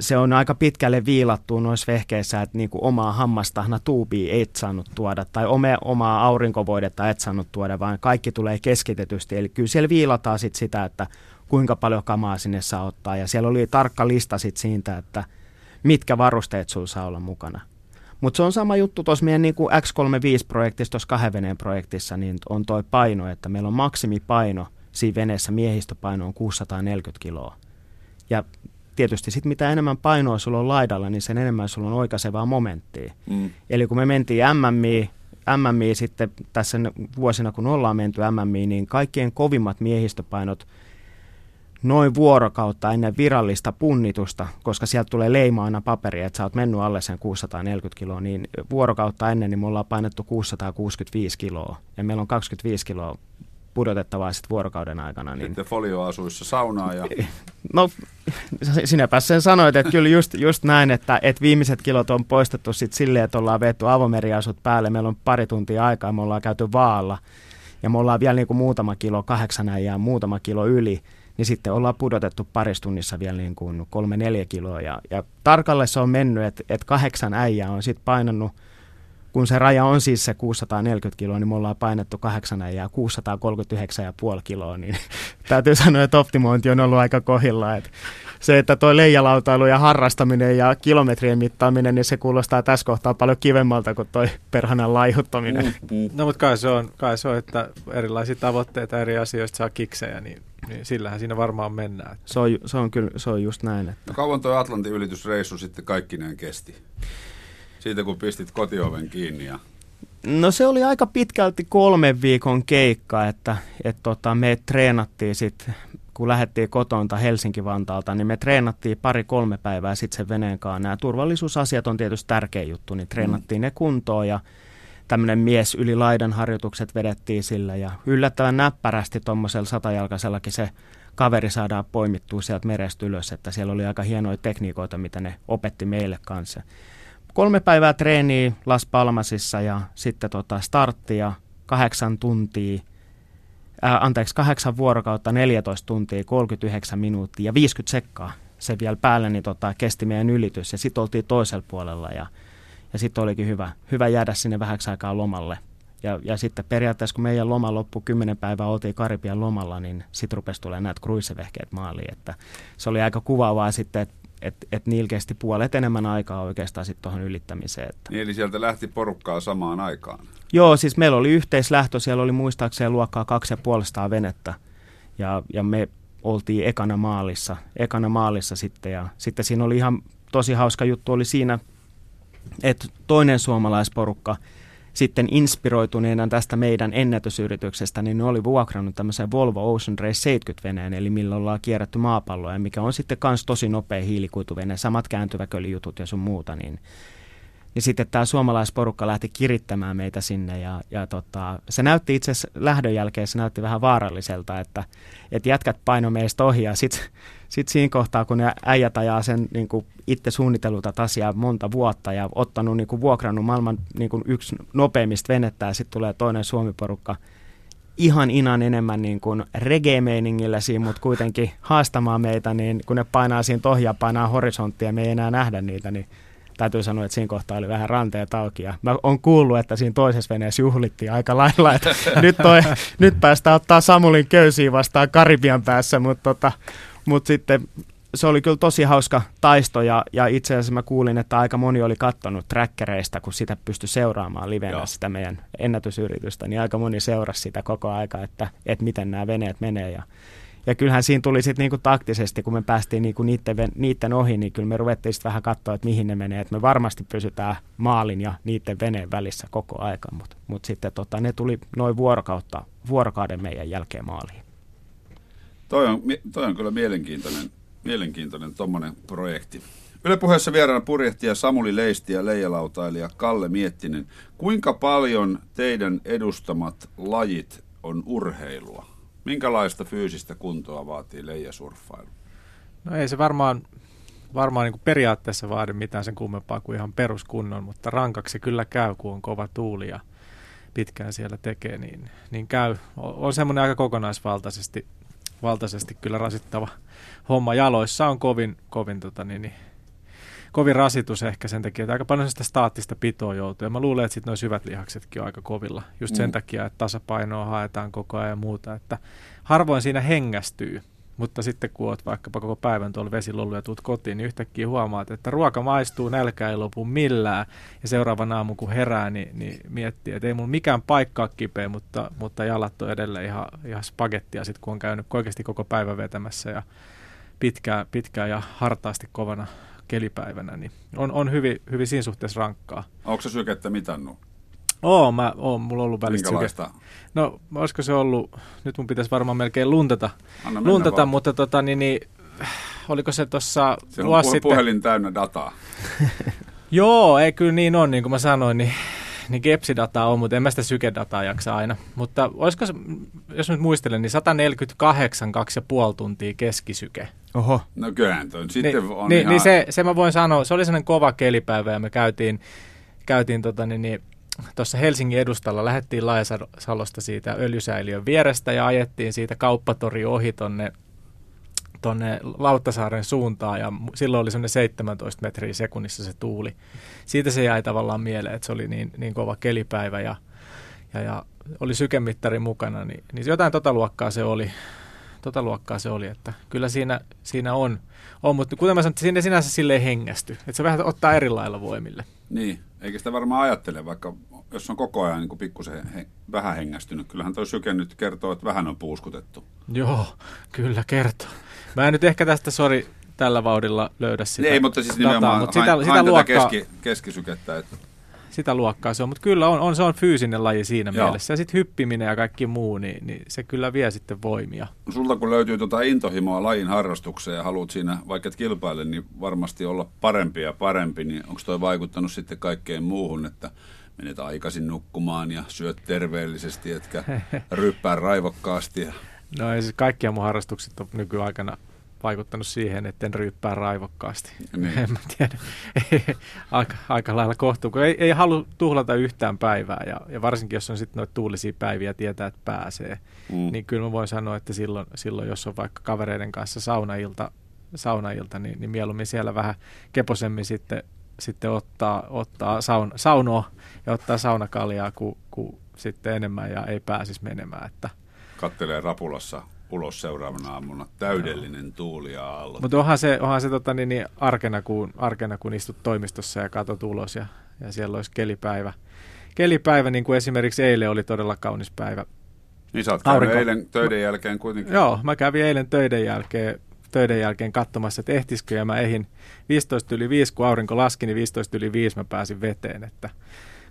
se on aika pitkälle viilattu noissa vehkeissä, että niinku omaa hammastahna tuubia ei saanut tuoda tai ome, omaa aurinkovoidetta et saanut tuoda, vaan kaikki tulee keskitetysti. Eli kyllä siellä viilataan sit sitä, että kuinka paljon kamaa sinne saa ottaa. Ja siellä oli tarkka lista sit siitä, että mitkä varusteet sulla saa olla mukana. Mutta se on sama juttu tuossa meidän niin kuin X35-projektissa, tuossa kahden veneen projektissa, niin on tuo paino, että meillä on maksimipaino siinä veneessä, miehistöpaino on 640 kiloa. Ja tietysti sitten mitä enemmän painoa sulla on laidalla, niin sen enemmän sulla on oikaisevaa momenttia. Mm. Eli kun me mentiin MMI, MMI sitten tässä vuosina, kun ollaan menty MMI, niin kaikkien kovimmat miehistöpainot – noin vuorokautta ennen virallista punnitusta, koska sieltä tulee leima aina paperi, että sä oot mennyt alle sen 640 kiloa, niin vuorokautta ennen niin me ollaan painettu 665 kiloa ja meillä on 25 kiloa pudotettavaa sitten vuorokauden aikana. Niin... Sitten folioasuissa saunaa ja... (laughs) No, sinäpä sen sanoit, että kyllä just, just näin, että, että viimeiset kilot on poistettu sitten silleen, että ollaan vetty avomeriasut päälle. Meillä on pari tuntia aikaa, me ollaan käyty vaalla ja me ollaan vielä niin kuin muutama kilo, kahdeksan ja muutama kilo yli niin sitten ollaan pudotettu parissa tunnissa vielä niin kuin kolme neljä kiloa. Ja, ja tarkalle se on mennyt, että, että kahdeksan äijää on sitten painanut, kun se raja on siis se 640 kiloa, niin me ollaan painettu kahdeksan äijää 639,5 kiloa, niin (laughs) täytyy sanoa, että optimointi on ollut aika kohilla. Että se, että tuo leijalautailu ja harrastaminen ja kilometrien mittaaminen, niin se kuulostaa tässä kohtaa paljon kivemmalta kuin tuo perhanan laihuttaminen. No mutta kai se, on, kai se on, että erilaisia tavoitteita eri asioista saa kiksejä, niin niin sillähän siinä varmaan mennään. Se on, se on kyllä, se on just näin. Että... No kauan tuo Atlantin ylitysreissu sitten kaikkineen kesti? Siitä kun pistit kotioven kiinni ja... No se oli aika pitkälti kolmen viikon keikka, että et tota, me treenattiin sitten, kun lähdettiin kotonta Helsinki-Vantaalta, niin me treenattiin pari-kolme päivää sitten sen veneen kanssa. Nämä turvallisuusasiat on tietysti tärkeä juttu, niin treenattiin mm. ne kuntoon ja tämmöinen mies yli laidan harjoitukset vedettiin sillä ja yllättävän näppärästi tuommoisella satajalkaisellakin se kaveri saadaan poimittua sieltä merestä ylös, että siellä oli aika hienoja tekniikoita, mitä ne opetti meille kanssa. Kolme päivää treeniä Las Palmasissa ja sitten tota starttia kahdeksan tuntia, ää, anteeksi, kahdeksan vuorokautta, 14 tuntia, 39 minuuttia ja 50 sekkaa. Se vielä päälle niin tota, kesti meidän ylitys ja sitten oltiin toisella puolella ja ja sitten olikin hyvä, hyvä jäädä sinne vähäksi aikaa lomalle. Ja, ja sitten periaatteessa kun meidän loma loppui kymmenen päivää, oltiin Karibian lomalla, niin sitten rupesi tulemaan näitä kruissevehkeet maaliin. Että se oli aika kuvaavaa sitten, että et, et niillä kesti puolet enemmän aikaa oikeastaan sitten tuohon ylittämiseen. Että. Niin, eli sieltä lähti porukkaa samaan aikaan? Joo, siis meillä oli yhteislähtö, siellä oli muistaakseni luokkaa kaksi ja puolestaan venettä. Ja, ja me oltiin ekana maalissa, ekana maalissa sitten ja sitten siinä oli ihan tosi hauska juttu oli siinä että toinen suomalaisporukka sitten inspiroituneena tästä meidän ennätysyrityksestä, niin ne oli vuokrannut tämmöisen Volvo Ocean Race 70-veneen, eli millä ollaan kierrätty maapalloa, ja mikä on sitten myös tosi nopea hiilikuituvene, samat kääntyväköljutut ja sun muuta, niin niin sitten tämä suomalaisporukka lähti kirittämään meitä sinne ja, ja tota, se näytti itse asiassa lähdön jälkeen, se näytti vähän vaaralliselta, että, että jätkät paino meistä ohi ja sitten sit siinä kohtaa, kun ne äijät ajaa sen niin kuin itse suunnitellut asiaa monta vuotta ja ottanut, niin kuin, vuokrannut maailman niin kuin yksi nopeimmista venettä ja sitten tulee toinen suomiporukka ihan inan enemmän niin kuin reggae-meiningillä siinä, mutta kuitenkin haastamaan meitä, niin kun ne painaa siinä tohjaa, painaa horisonttia, me ei enää nähdä niitä, niin täytyy sanoa, että siinä kohtaa oli vähän ranteet auki. Ja mä oon kuullut, että siinä toisessa veneessä juhlittiin aika lailla, että (laughs) nyt, toi, nyt päästään ottaa Samulin köysiä vastaan Karibian päässä, mutta tota, mut sitten se oli kyllä tosi hauska taisto ja, ja itse asiassa mä kuulin, että aika moni oli kattonut trackereista, kun sitä pystyi seuraamaan livenä Joo. sitä meidän ennätysyritystä, niin aika moni seurasi sitä koko aika, että, että miten nämä veneet menee ja ja kyllähän siinä tuli sitten niinku taktisesti, kun me päästiin niinku niiden, niiden ohi, niin kyllä me ruvettiin sitten vähän katsoa, että mihin ne menee. Että me varmasti pysytään maalin ja niiden veneen välissä koko aika, mutta mut sitten tota, ne tuli noin vuorokautta, vuorokauden meidän jälkeen maaliin. Toi on, toi on kyllä mielenkiintoinen, mielenkiintoinen tuommoinen projekti. Yle puheessa vieraana purjehtija Samuli Leisti ja leijalautailija Kalle Miettinen. Kuinka paljon teidän edustamat lajit on urheilua? Minkälaista fyysistä kuntoa vaatii leijasurffailu? No ei se varmaan, varmaan niin periaatteessa vaadi mitään sen kummempaa kuin ihan peruskunnon, mutta rankaksi kyllä käy, kun on kova tuuli ja pitkään siellä tekee, niin, niin käy. On semmoinen aika kokonaisvaltaisesti valtaisesti kyllä rasittava homma. Jaloissa on kovin, kovin tota, niin, niin, kovin rasitus ehkä sen takia, että aika paljon sitä staattista pitoa joutuu. Ja mä luulen, että sitten nuo syvät lihaksetkin on aika kovilla. Just mm. sen takia, että tasapainoa haetaan koko ajan ja muuta. Että harvoin siinä hengästyy. Mutta sitten kun oot vaikkapa koko päivän tuolla vesillä ja tuut kotiin, niin yhtäkkiä huomaat, että ruoka maistuu, nälkä ei lopu millään. Ja seuraavan aamun kun herää, niin, niin miettii, että ei mulla mikään paikka kipeä, mutta, mutta jalat on edelleen ihan, ihan spagettia sitten kun on käynyt oikeasti koko päivän vetämässä ja pitkään, pitkään ja hartaasti kovana kelipäivänä, niin on, on hyvin, hyvin siinä suhteessa rankkaa. Onko se sykettä mitannut? Oo, mä oon, mulla on ollut välistä sykettä. No, olisiko se ollut, nyt mun pitäisi varmaan melkein luntata, luntata vaan. mutta tota, niin, niin, oliko se tuossa vuosi sitten... puhelin täynnä dataa. (laughs) Joo, ei kyllä niin on, niin kuin mä sanoin, niin, niin kepsidataa on, mutta en mä sitä sykedataa jaksa aina. Mutta olisiko se, jos nyt muistelen, niin 148 2,5 tuntia keskisyke. Oho. No kyllähän toi sitten niin, on niin, ihan... niin se, se mä voin sanoa, se oli sellainen kova kelipäivä ja me käytiin, käytiin tota, niin, niin, tuossa Helsingin edustalla, lähdettiin Laajasalosta siitä öljysäiliön vierestä ja ajettiin siitä kauppatori ohi tonne tuonne Lauttasaaren suuntaan ja silloin oli semmoinen 17 metriä sekunnissa se tuuli. Siitä se jäi tavallaan mieleen, että se oli niin, niin kova kelipäivä ja, ja, ja oli sykemittari mukana, niin, niin jotain tota luokkaa se oli. Tota luokkaa se oli, että kyllä siinä, siinä on, on, mutta kuten mä sanoin, siinä sinänsä silleen hengästy, että se vähän ottaa eri lailla voimille. Niin, eikä sitä varmaan ajattele, vaikka jos on koko ajan niin pikkusen he, vähän hengästynyt. Kyllähän tuo syke nyt kertoo, että vähän on puuskutettu. Joo, kyllä kertoo. Mä en nyt ehkä tästä, sori, tällä vauhdilla löydä sitä Ei, mutta siis nimenomaan dataa, mutta hain, sitä, sitä luokkaa, keski, keskisykettä. Että... Sitä luokkaa se on, mutta kyllä on, on, se on fyysinen laji siinä Joo. mielessä. Ja sitten hyppiminen ja kaikki muu, niin, niin se kyllä vie sitten voimia. Sulta kun löytyy tuota intohimoa lajin harrastukseen ja haluat siinä, vaikka et kilpaile, niin varmasti olla parempi ja parempi, niin onko toi vaikuttanut sitten kaikkeen muuhun, että menet aikaisin nukkumaan ja syöt terveellisesti, etkä (laughs) ryppää raivokkaasti. Ja... No ei siis kaikkia mun harrastukset on nykyaikana vaikuttanut siihen, että en ryyppää raivokkaasti. Niin. (laughs) En mä tiedä. (laughs) aika, aika lailla kohtuu, kun ei, ei halua tuhlata yhtään päivää. Ja, ja varsinkin, jos on sitten noita tuulisia päiviä tietää, että pääsee. Mm. Niin kyllä mä voin sanoa, että silloin, silloin jos on vaikka kavereiden kanssa saunailta, saunailta niin, niin mieluummin siellä vähän keposemmin sitten, sitten ottaa, ottaa saun, saunoa ja ottaa saunakaljaa kuin, kuin sitten enemmän ja ei pääsisi menemään. Että. Kattelee rapulassa ulos seuraavana aamuna. Täydellinen tuuli ja aallot. Mutta onhan se, onhan se tota, niin, niin arkena, kun, arkena, kun istut toimistossa ja katsot ulos ja, ja siellä olisi kelipäivä. Kelipäivä, niin kuin esimerkiksi eilen oli todella kaunis päivä. Niin sä oot Aurinko... eilen töiden jälkeen kuitenkin. Joo, mä kävin eilen töiden jälkeen, töiden jälkeen katsomassa, että ehtisikö ja mä ehin 15 yli 5, kun aurinko laski, niin 15 yli 5 mä pääsin veteen, että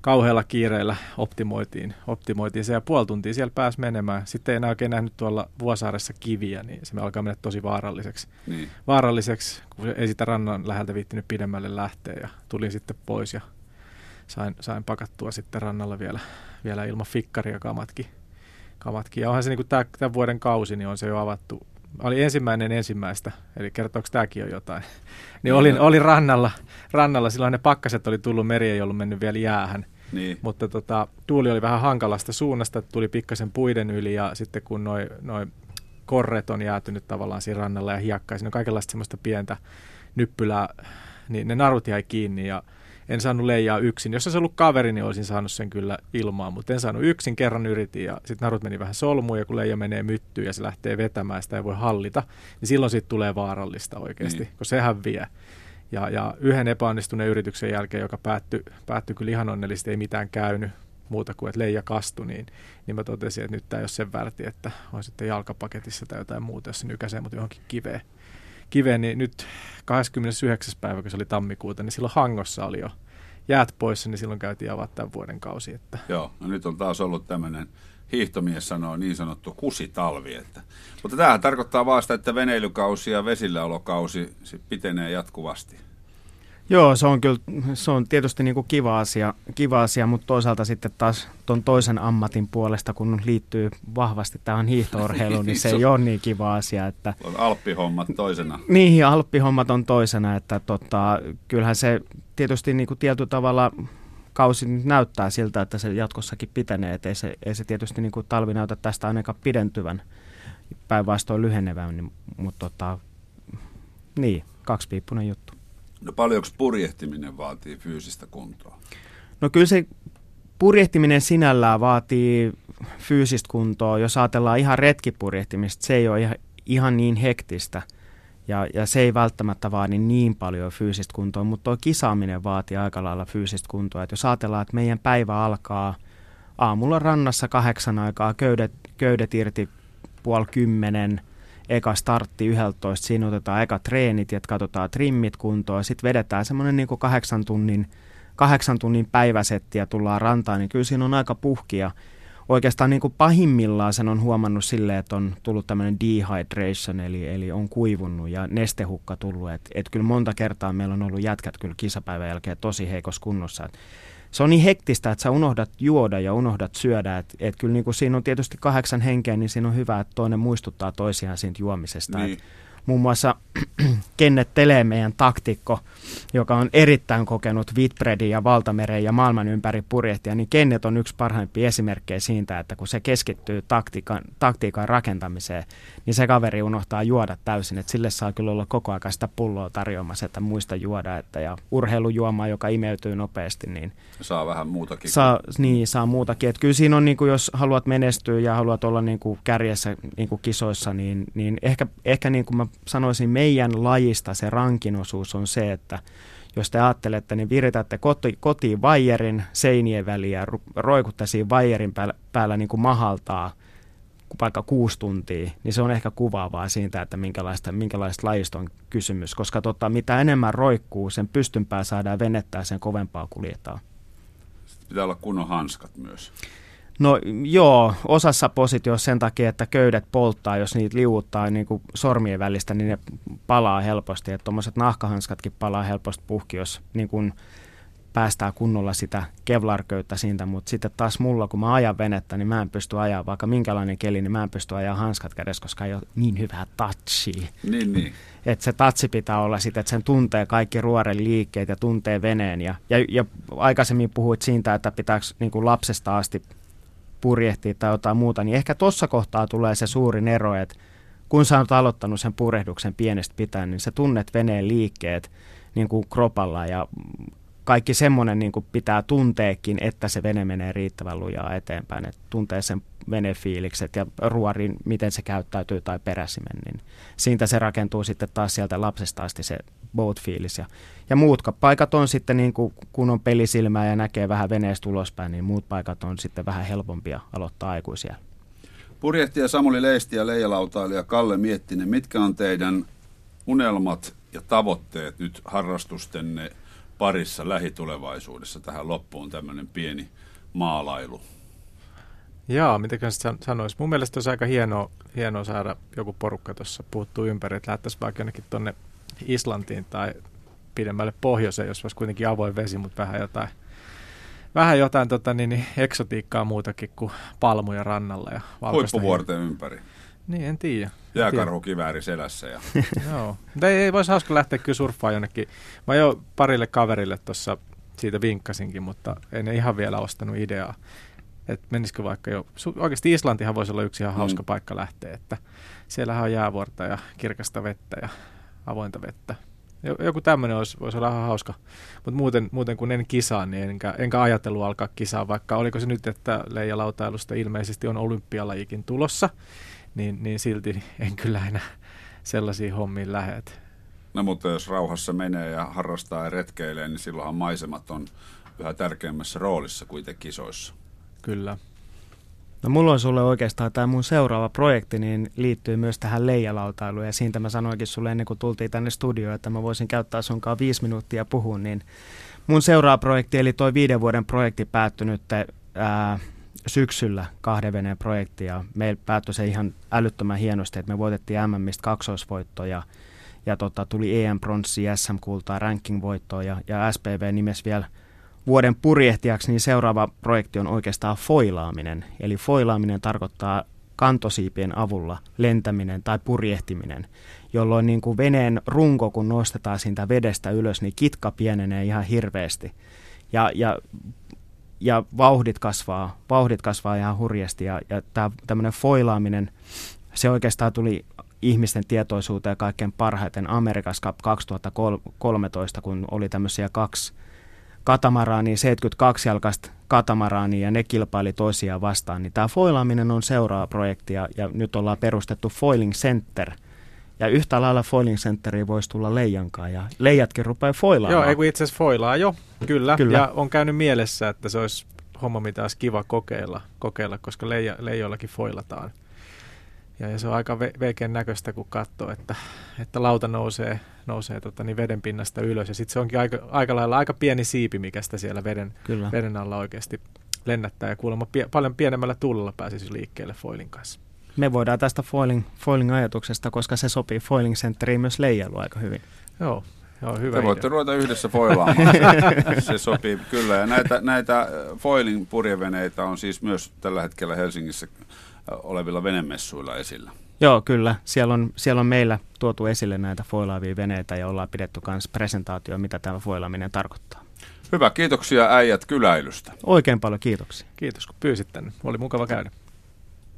kauhealla kiireellä optimoitiin, optimoitiin se ja puoli tuntia siellä pääsi menemään. Sitten ei enää oikein nähnyt tuolla Vuosaaressa kiviä, niin se alkaa mennä tosi vaaralliseksi. Niin. Vaaralliseksi, kun ei sitä rannan läheltä viittinyt pidemmälle lähteä ja tulin sitten pois ja sain, sain pakattua sitten rannalla vielä, vielä ilman fikkaria kamatkin. kamatkin. Ja onhan se niin tämä, tämän vuoden kausi, niin on se jo avattu. Oli ensimmäinen ensimmäistä, eli kertooko tämäkin jo jotain. (laughs) niin olin, olin rannalla, rannalla, silloin ne pakkaset oli tullut, meri ei ollut mennyt vielä jäähän. Niin. Mutta tota, tuuli oli vähän hankalasta suunnasta, tuli pikkasen puiden yli ja sitten kun noin noi korret on jäätynyt tavallaan siinä rannalla ja hiekkaa, siinä on kaikenlaista semmoista pientä nyppylää, niin ne narut jäi kiinni ja en saanut leijaa yksin. Jos olisi ollut kaveri, niin olisin saanut sen kyllä ilmaan, mutta en saanut yksin, kerran yritin ja sitten narut meni vähän solmuun ja kun leija menee myttyyn ja se lähtee vetämään, sitä ei voi hallita, niin silloin siitä tulee vaarallista oikeasti, niin. kun sehän vie. Ja, ja yhden epäonnistuneen yrityksen jälkeen, joka päättyi, päättyi kyllä ihan onnellisesti, ei mitään käynyt muuta kuin, että leija kastui, niin, niin mä totesin, että nyt tämä ei ole sen värti, että on sitten jalkapaketissa tai jotain muuta, jos se nykäisee mut johonkin kiveen. kiveen niin nyt 29. päivä, kun se oli tammikuuta, niin silloin Hangossa oli jo jäät poissa, niin silloin käytiin avaa tämän vuoden kausi. Että. Joo, no nyt on taas ollut tämmöinen hiihtomies sanoo niin sanottu kusitalvi. Että. Mutta tämähän tarkoittaa vaan sitä, että veneilykausi ja vesilläolokausi pitenee jatkuvasti. Joo, se on kyllä, se on tietysti niin kuin kiva, asia, kiva asia, mutta toisaalta sitten taas tuon toisen ammatin puolesta, kun liittyy vahvasti tähän hiihtoorheiluun, niin se ei (laughs) ole niin kiva asia. Että, on alppihommat toisena. Niin, alppihommat on toisena, että tota, kyllähän se tietysti niin kuin tietyllä tavalla kausi näyttää siltä, että se jatkossakin pitenee, että ei se, ei se tietysti niin kuin talvi näytä tästä ainakaan pidentyvän, päinvastoin lyhenevän, niin, mutta tota, niin, kaksipiippunen juttu. No paljonko purjehtiminen vaatii fyysistä kuntoa? No kyllä se purjehtiminen sinällään vaatii fyysistä kuntoa. Jos ajatellaan ihan retkipurjehtimista, se ei ole ihan, ihan niin hektistä – ja, ja se ei välttämättä vaadi niin paljon fyysistä kuntoa, mutta tuo kisaaminen vaatii aika lailla fyysistä kuntoa. Et jos ajatellaan, että meidän päivä alkaa aamulla rannassa kahdeksan aikaa, köydet, köydet irti puoli kymmenen, eka startti 11, siinä otetaan eka treenit ja katsotaan trimmit kuntoa, sitten vedetään semmoinen niin kahdeksan tunnin, kahdeksan tunnin päiväsetti ja tullaan rantaan, niin kyllä siinä on aika puhkia oikeastaan niin kuin pahimmillaan sen on huomannut silleen, että on tullut tämmöinen dehydration, eli, eli on kuivunut ja nestehukka tullut. Että et kyllä monta kertaa meillä on ollut jätkät kyllä kisapäivän jälkeen tosi heikossa kunnossa. Et se on niin hektistä, että sä unohdat juoda ja unohdat syödä. Että et kyllä niin kuin siinä on tietysti kahdeksan henkeä, niin siinä on hyvä, että toinen muistuttaa toisiaan siitä juomisesta. Niin. Et muun muassa (clears throat) Kenneth Tele, meidän taktikko, joka on erittäin kokenut Whitbreadin ja Valtameren ja maailman ympäri purjehtia, niin Kenneth on yksi parhaimpia esimerkkejä siitä, että kun se keskittyy taktiikan, taktiikan rakentamiseen, niin se kaveri unohtaa juoda täysin, että sille saa kyllä olla koko ajan sitä pulloa tarjoamassa, että muista juoda, että ja urheilujuoma, joka imeytyy nopeasti, niin saa vähän muutakin. Saa, niin, saa muutakin. Että kyllä siinä on, niin kuin, jos haluat menestyä ja haluat olla niin kuin kärjessä niin kuin kisoissa, niin, niin ehkä, ehkä niin kuin mä sanoisin meidän lajista se rankin osuus on se, että jos te ajattelette, niin viritätte koti, kotiin vaijerin seinien väliä ja roikutte siinä vaijerin päällä, päällä niin kuin mahaltaa vaikka kuusi tuntia, niin se on ehkä kuvaavaa siitä, että minkälaista, minkälaista lajista on kysymys. Koska tota, mitä enemmän roikkuu, sen pystympää saadaan venettää, sen kovempaa kuljetaan. Sitten pitää olla kunnon hanskat myös. No joo, osassa positiossa sen takia, että köydet polttaa, jos niitä liuuttaa niin kuin sormien välistä, niin ne palaa helposti. Että tuommoiset nahkahanskatkin palaa helposti puhki, jos niin kuin päästää kunnolla sitä kevlarköyttä siitä, mutta sitten taas mulla, kun mä ajan venettä, niin mä en pysty ajaa, vaikka minkälainen keli, niin mä en pysty ajaa hanskat kädessä, koska ei ole niin hyvää touchia. Niin, niin. Että se tatsi pitää olla sitten, että sen tuntee kaikki ruoren liikkeet ja tuntee veneen. Ja, ja, ja aikaisemmin puhuit siitä, että pitääkö niin kuin lapsesta asti purjehtia tai jotain muuta, niin ehkä tuossa kohtaa tulee se suurin ero, että kun sä oot aloittanut sen purehduksen pienestä pitäen, niin sä tunnet veneen liikkeet niin kuin kropalla ja kaikki semmoinen niin kuin pitää tunteekin, että se vene menee riittävän lujaa eteenpäin, että tuntee sen venefiilikset ja ruorin, miten se käyttäytyy tai peräsimen, niin siitä se rakentuu sitten taas sieltä lapsesta asti se boat-fiilis. Ja, ja muut paikat on sitten, niin kuin, kun on pelisilmää ja näkee vähän veneestä ulospäin, niin muut paikat on sitten vähän helpompia aloittaa aikuisia. Purjehtija Samuli Leisti ja leijalautailija Kalle Miettinen, mitkä on teidän unelmat ja tavoitteet nyt harrastustenne parissa lähitulevaisuudessa tähän loppuun tämmöinen pieni maalailu? Joo, miten sitä sanoisi? Mun mielestä olisi aika hienoa, hienoa saada joku porukka tuossa puuttuu ympäri, että lähdettäisiin vaikka jonnekin tuonne Islantiin tai pidemmälle pohjoiseen, jos olisi kuitenkin avoin vesi, mutta vähän jotain, vähän jotain tota, niin, niin, eksotiikkaa muutakin kuin palmuja rannalla ja valkoista Huippuvuorten ympäri. Niin, en tiedä. Jääkarhukivääri selässä. Ja... (laughs) Joo. Mutta ei, ei voisi hauska lähteä kyllä surffaan jonnekin. Mä jo parille kaverille tuossa siitä vinkkasinkin, mutta en ihan vielä ostanut ideaa. Että menisikö vaikka jo, oikeasti Islantihan voisi olla yksi ihan hauska mm. paikka lähteä, että siellähän on jäävuorta ja kirkasta vettä ja avointa vettä. Joku tämmöinen olisi, voisi olla ihan hauska. Mutta muuten, muuten kun en kisaa, niin enkä, enkä ajatellut alkaa kisaa, vaikka oliko se nyt, että leijalautailusta ilmeisesti on olympialajikin tulossa, niin, niin silti en kyllä enää sellaisiin hommiin lähet. No mutta jos rauhassa menee ja harrastaa ja retkeilee, niin silloinhan maisemat on yhä tärkeämmässä roolissa kuin itse kisoissa. Kyllä. No mulla on sulle oikeastaan tämä mun seuraava projekti, niin liittyy myös tähän leijalautailuun. Ja siitä mä sanoinkin sulle ennen kuin tultiin tänne studioon, että mä voisin käyttää sunkaan viisi minuuttia puhua. Niin mun seuraava projekti, eli toi viiden vuoden projekti päättynyt ää, syksyllä kahden veneen projekti. Ja meillä päättyi se ihan älyttömän hienosti, että me voitettiin MMistä kaksoisvoittoja. Ja tota, tuli EM-pronssi, SM-kultaa, ranking-voittoa ja, ja SPV nimesi vielä – vuoden purjehtijaksi, niin seuraava projekti on oikeastaan foilaaminen. Eli foilaaminen tarkoittaa kantosiipien avulla lentäminen tai purjehtiminen, jolloin niin kuin veneen runko, kun nostetaan siitä vedestä ylös, niin kitka pienenee ihan hirveästi. Ja, ja, ja vauhdit, kasvaa, vauhdit kasvaa ihan hurjasti. Ja, ja tämmöinen foilaaminen, se oikeastaan tuli ihmisten tietoisuuteen kaikkein parhaiten Amerikassa 2013, kun oli tämmöisiä kaksi katamaraani, 72 jalkaista katamaraani ja ne kilpaili toisiaan vastaan, niin tämä foilaaminen on seuraava projekti ja, ja nyt ollaan perustettu Foiling Center. Ja yhtä lailla Foiling Centeriin voisi tulla leijankaan ja leijatkin rupeaa foilaamaan. Joo, ei kun itse asiassa foilaa jo, kyllä. kyllä. Ja on käynyt mielessä, että se olisi homma, mitä olisi kiva kokeilla, kokeilla koska leija, leijoillakin foilataan. Ja, ja se on aika ve- veikeän näköistä, kun katsoo, että, että lauta nousee, nousee tota, niin veden pinnasta ylös. Ja sitten se onkin aika, aika lailla aika pieni siipi, mikä sitä siellä veden, Kyllä. veden alla oikeasti lennättää. Ja kuulemma pie- paljon pienemmällä tuulella pääsisi liikkeelle foilin kanssa. Me voidaan tästä foiling, foiling-ajatuksesta, koska se sopii foiling centeriin myös leijailu aika hyvin. Joo, Joo, hyvä Te idea. voitte ruveta yhdessä foilaamaan. se, (laughs) se sopii kyllä. Ja näitä, näitä foiling purjeveneitä on siis myös tällä hetkellä Helsingissä olevilla venemessuilla esillä. Joo, kyllä. Siellä on, siellä on meillä tuotu esille näitä foilaavia veneitä ja ollaan pidetty myös presentaatio, mitä tämä foilaaminen tarkoittaa. Hyvä, kiitoksia äijät kyläilystä. Oikein paljon kiitoksia. Kiitos kun pyysit tänne. Oli mukava käydä.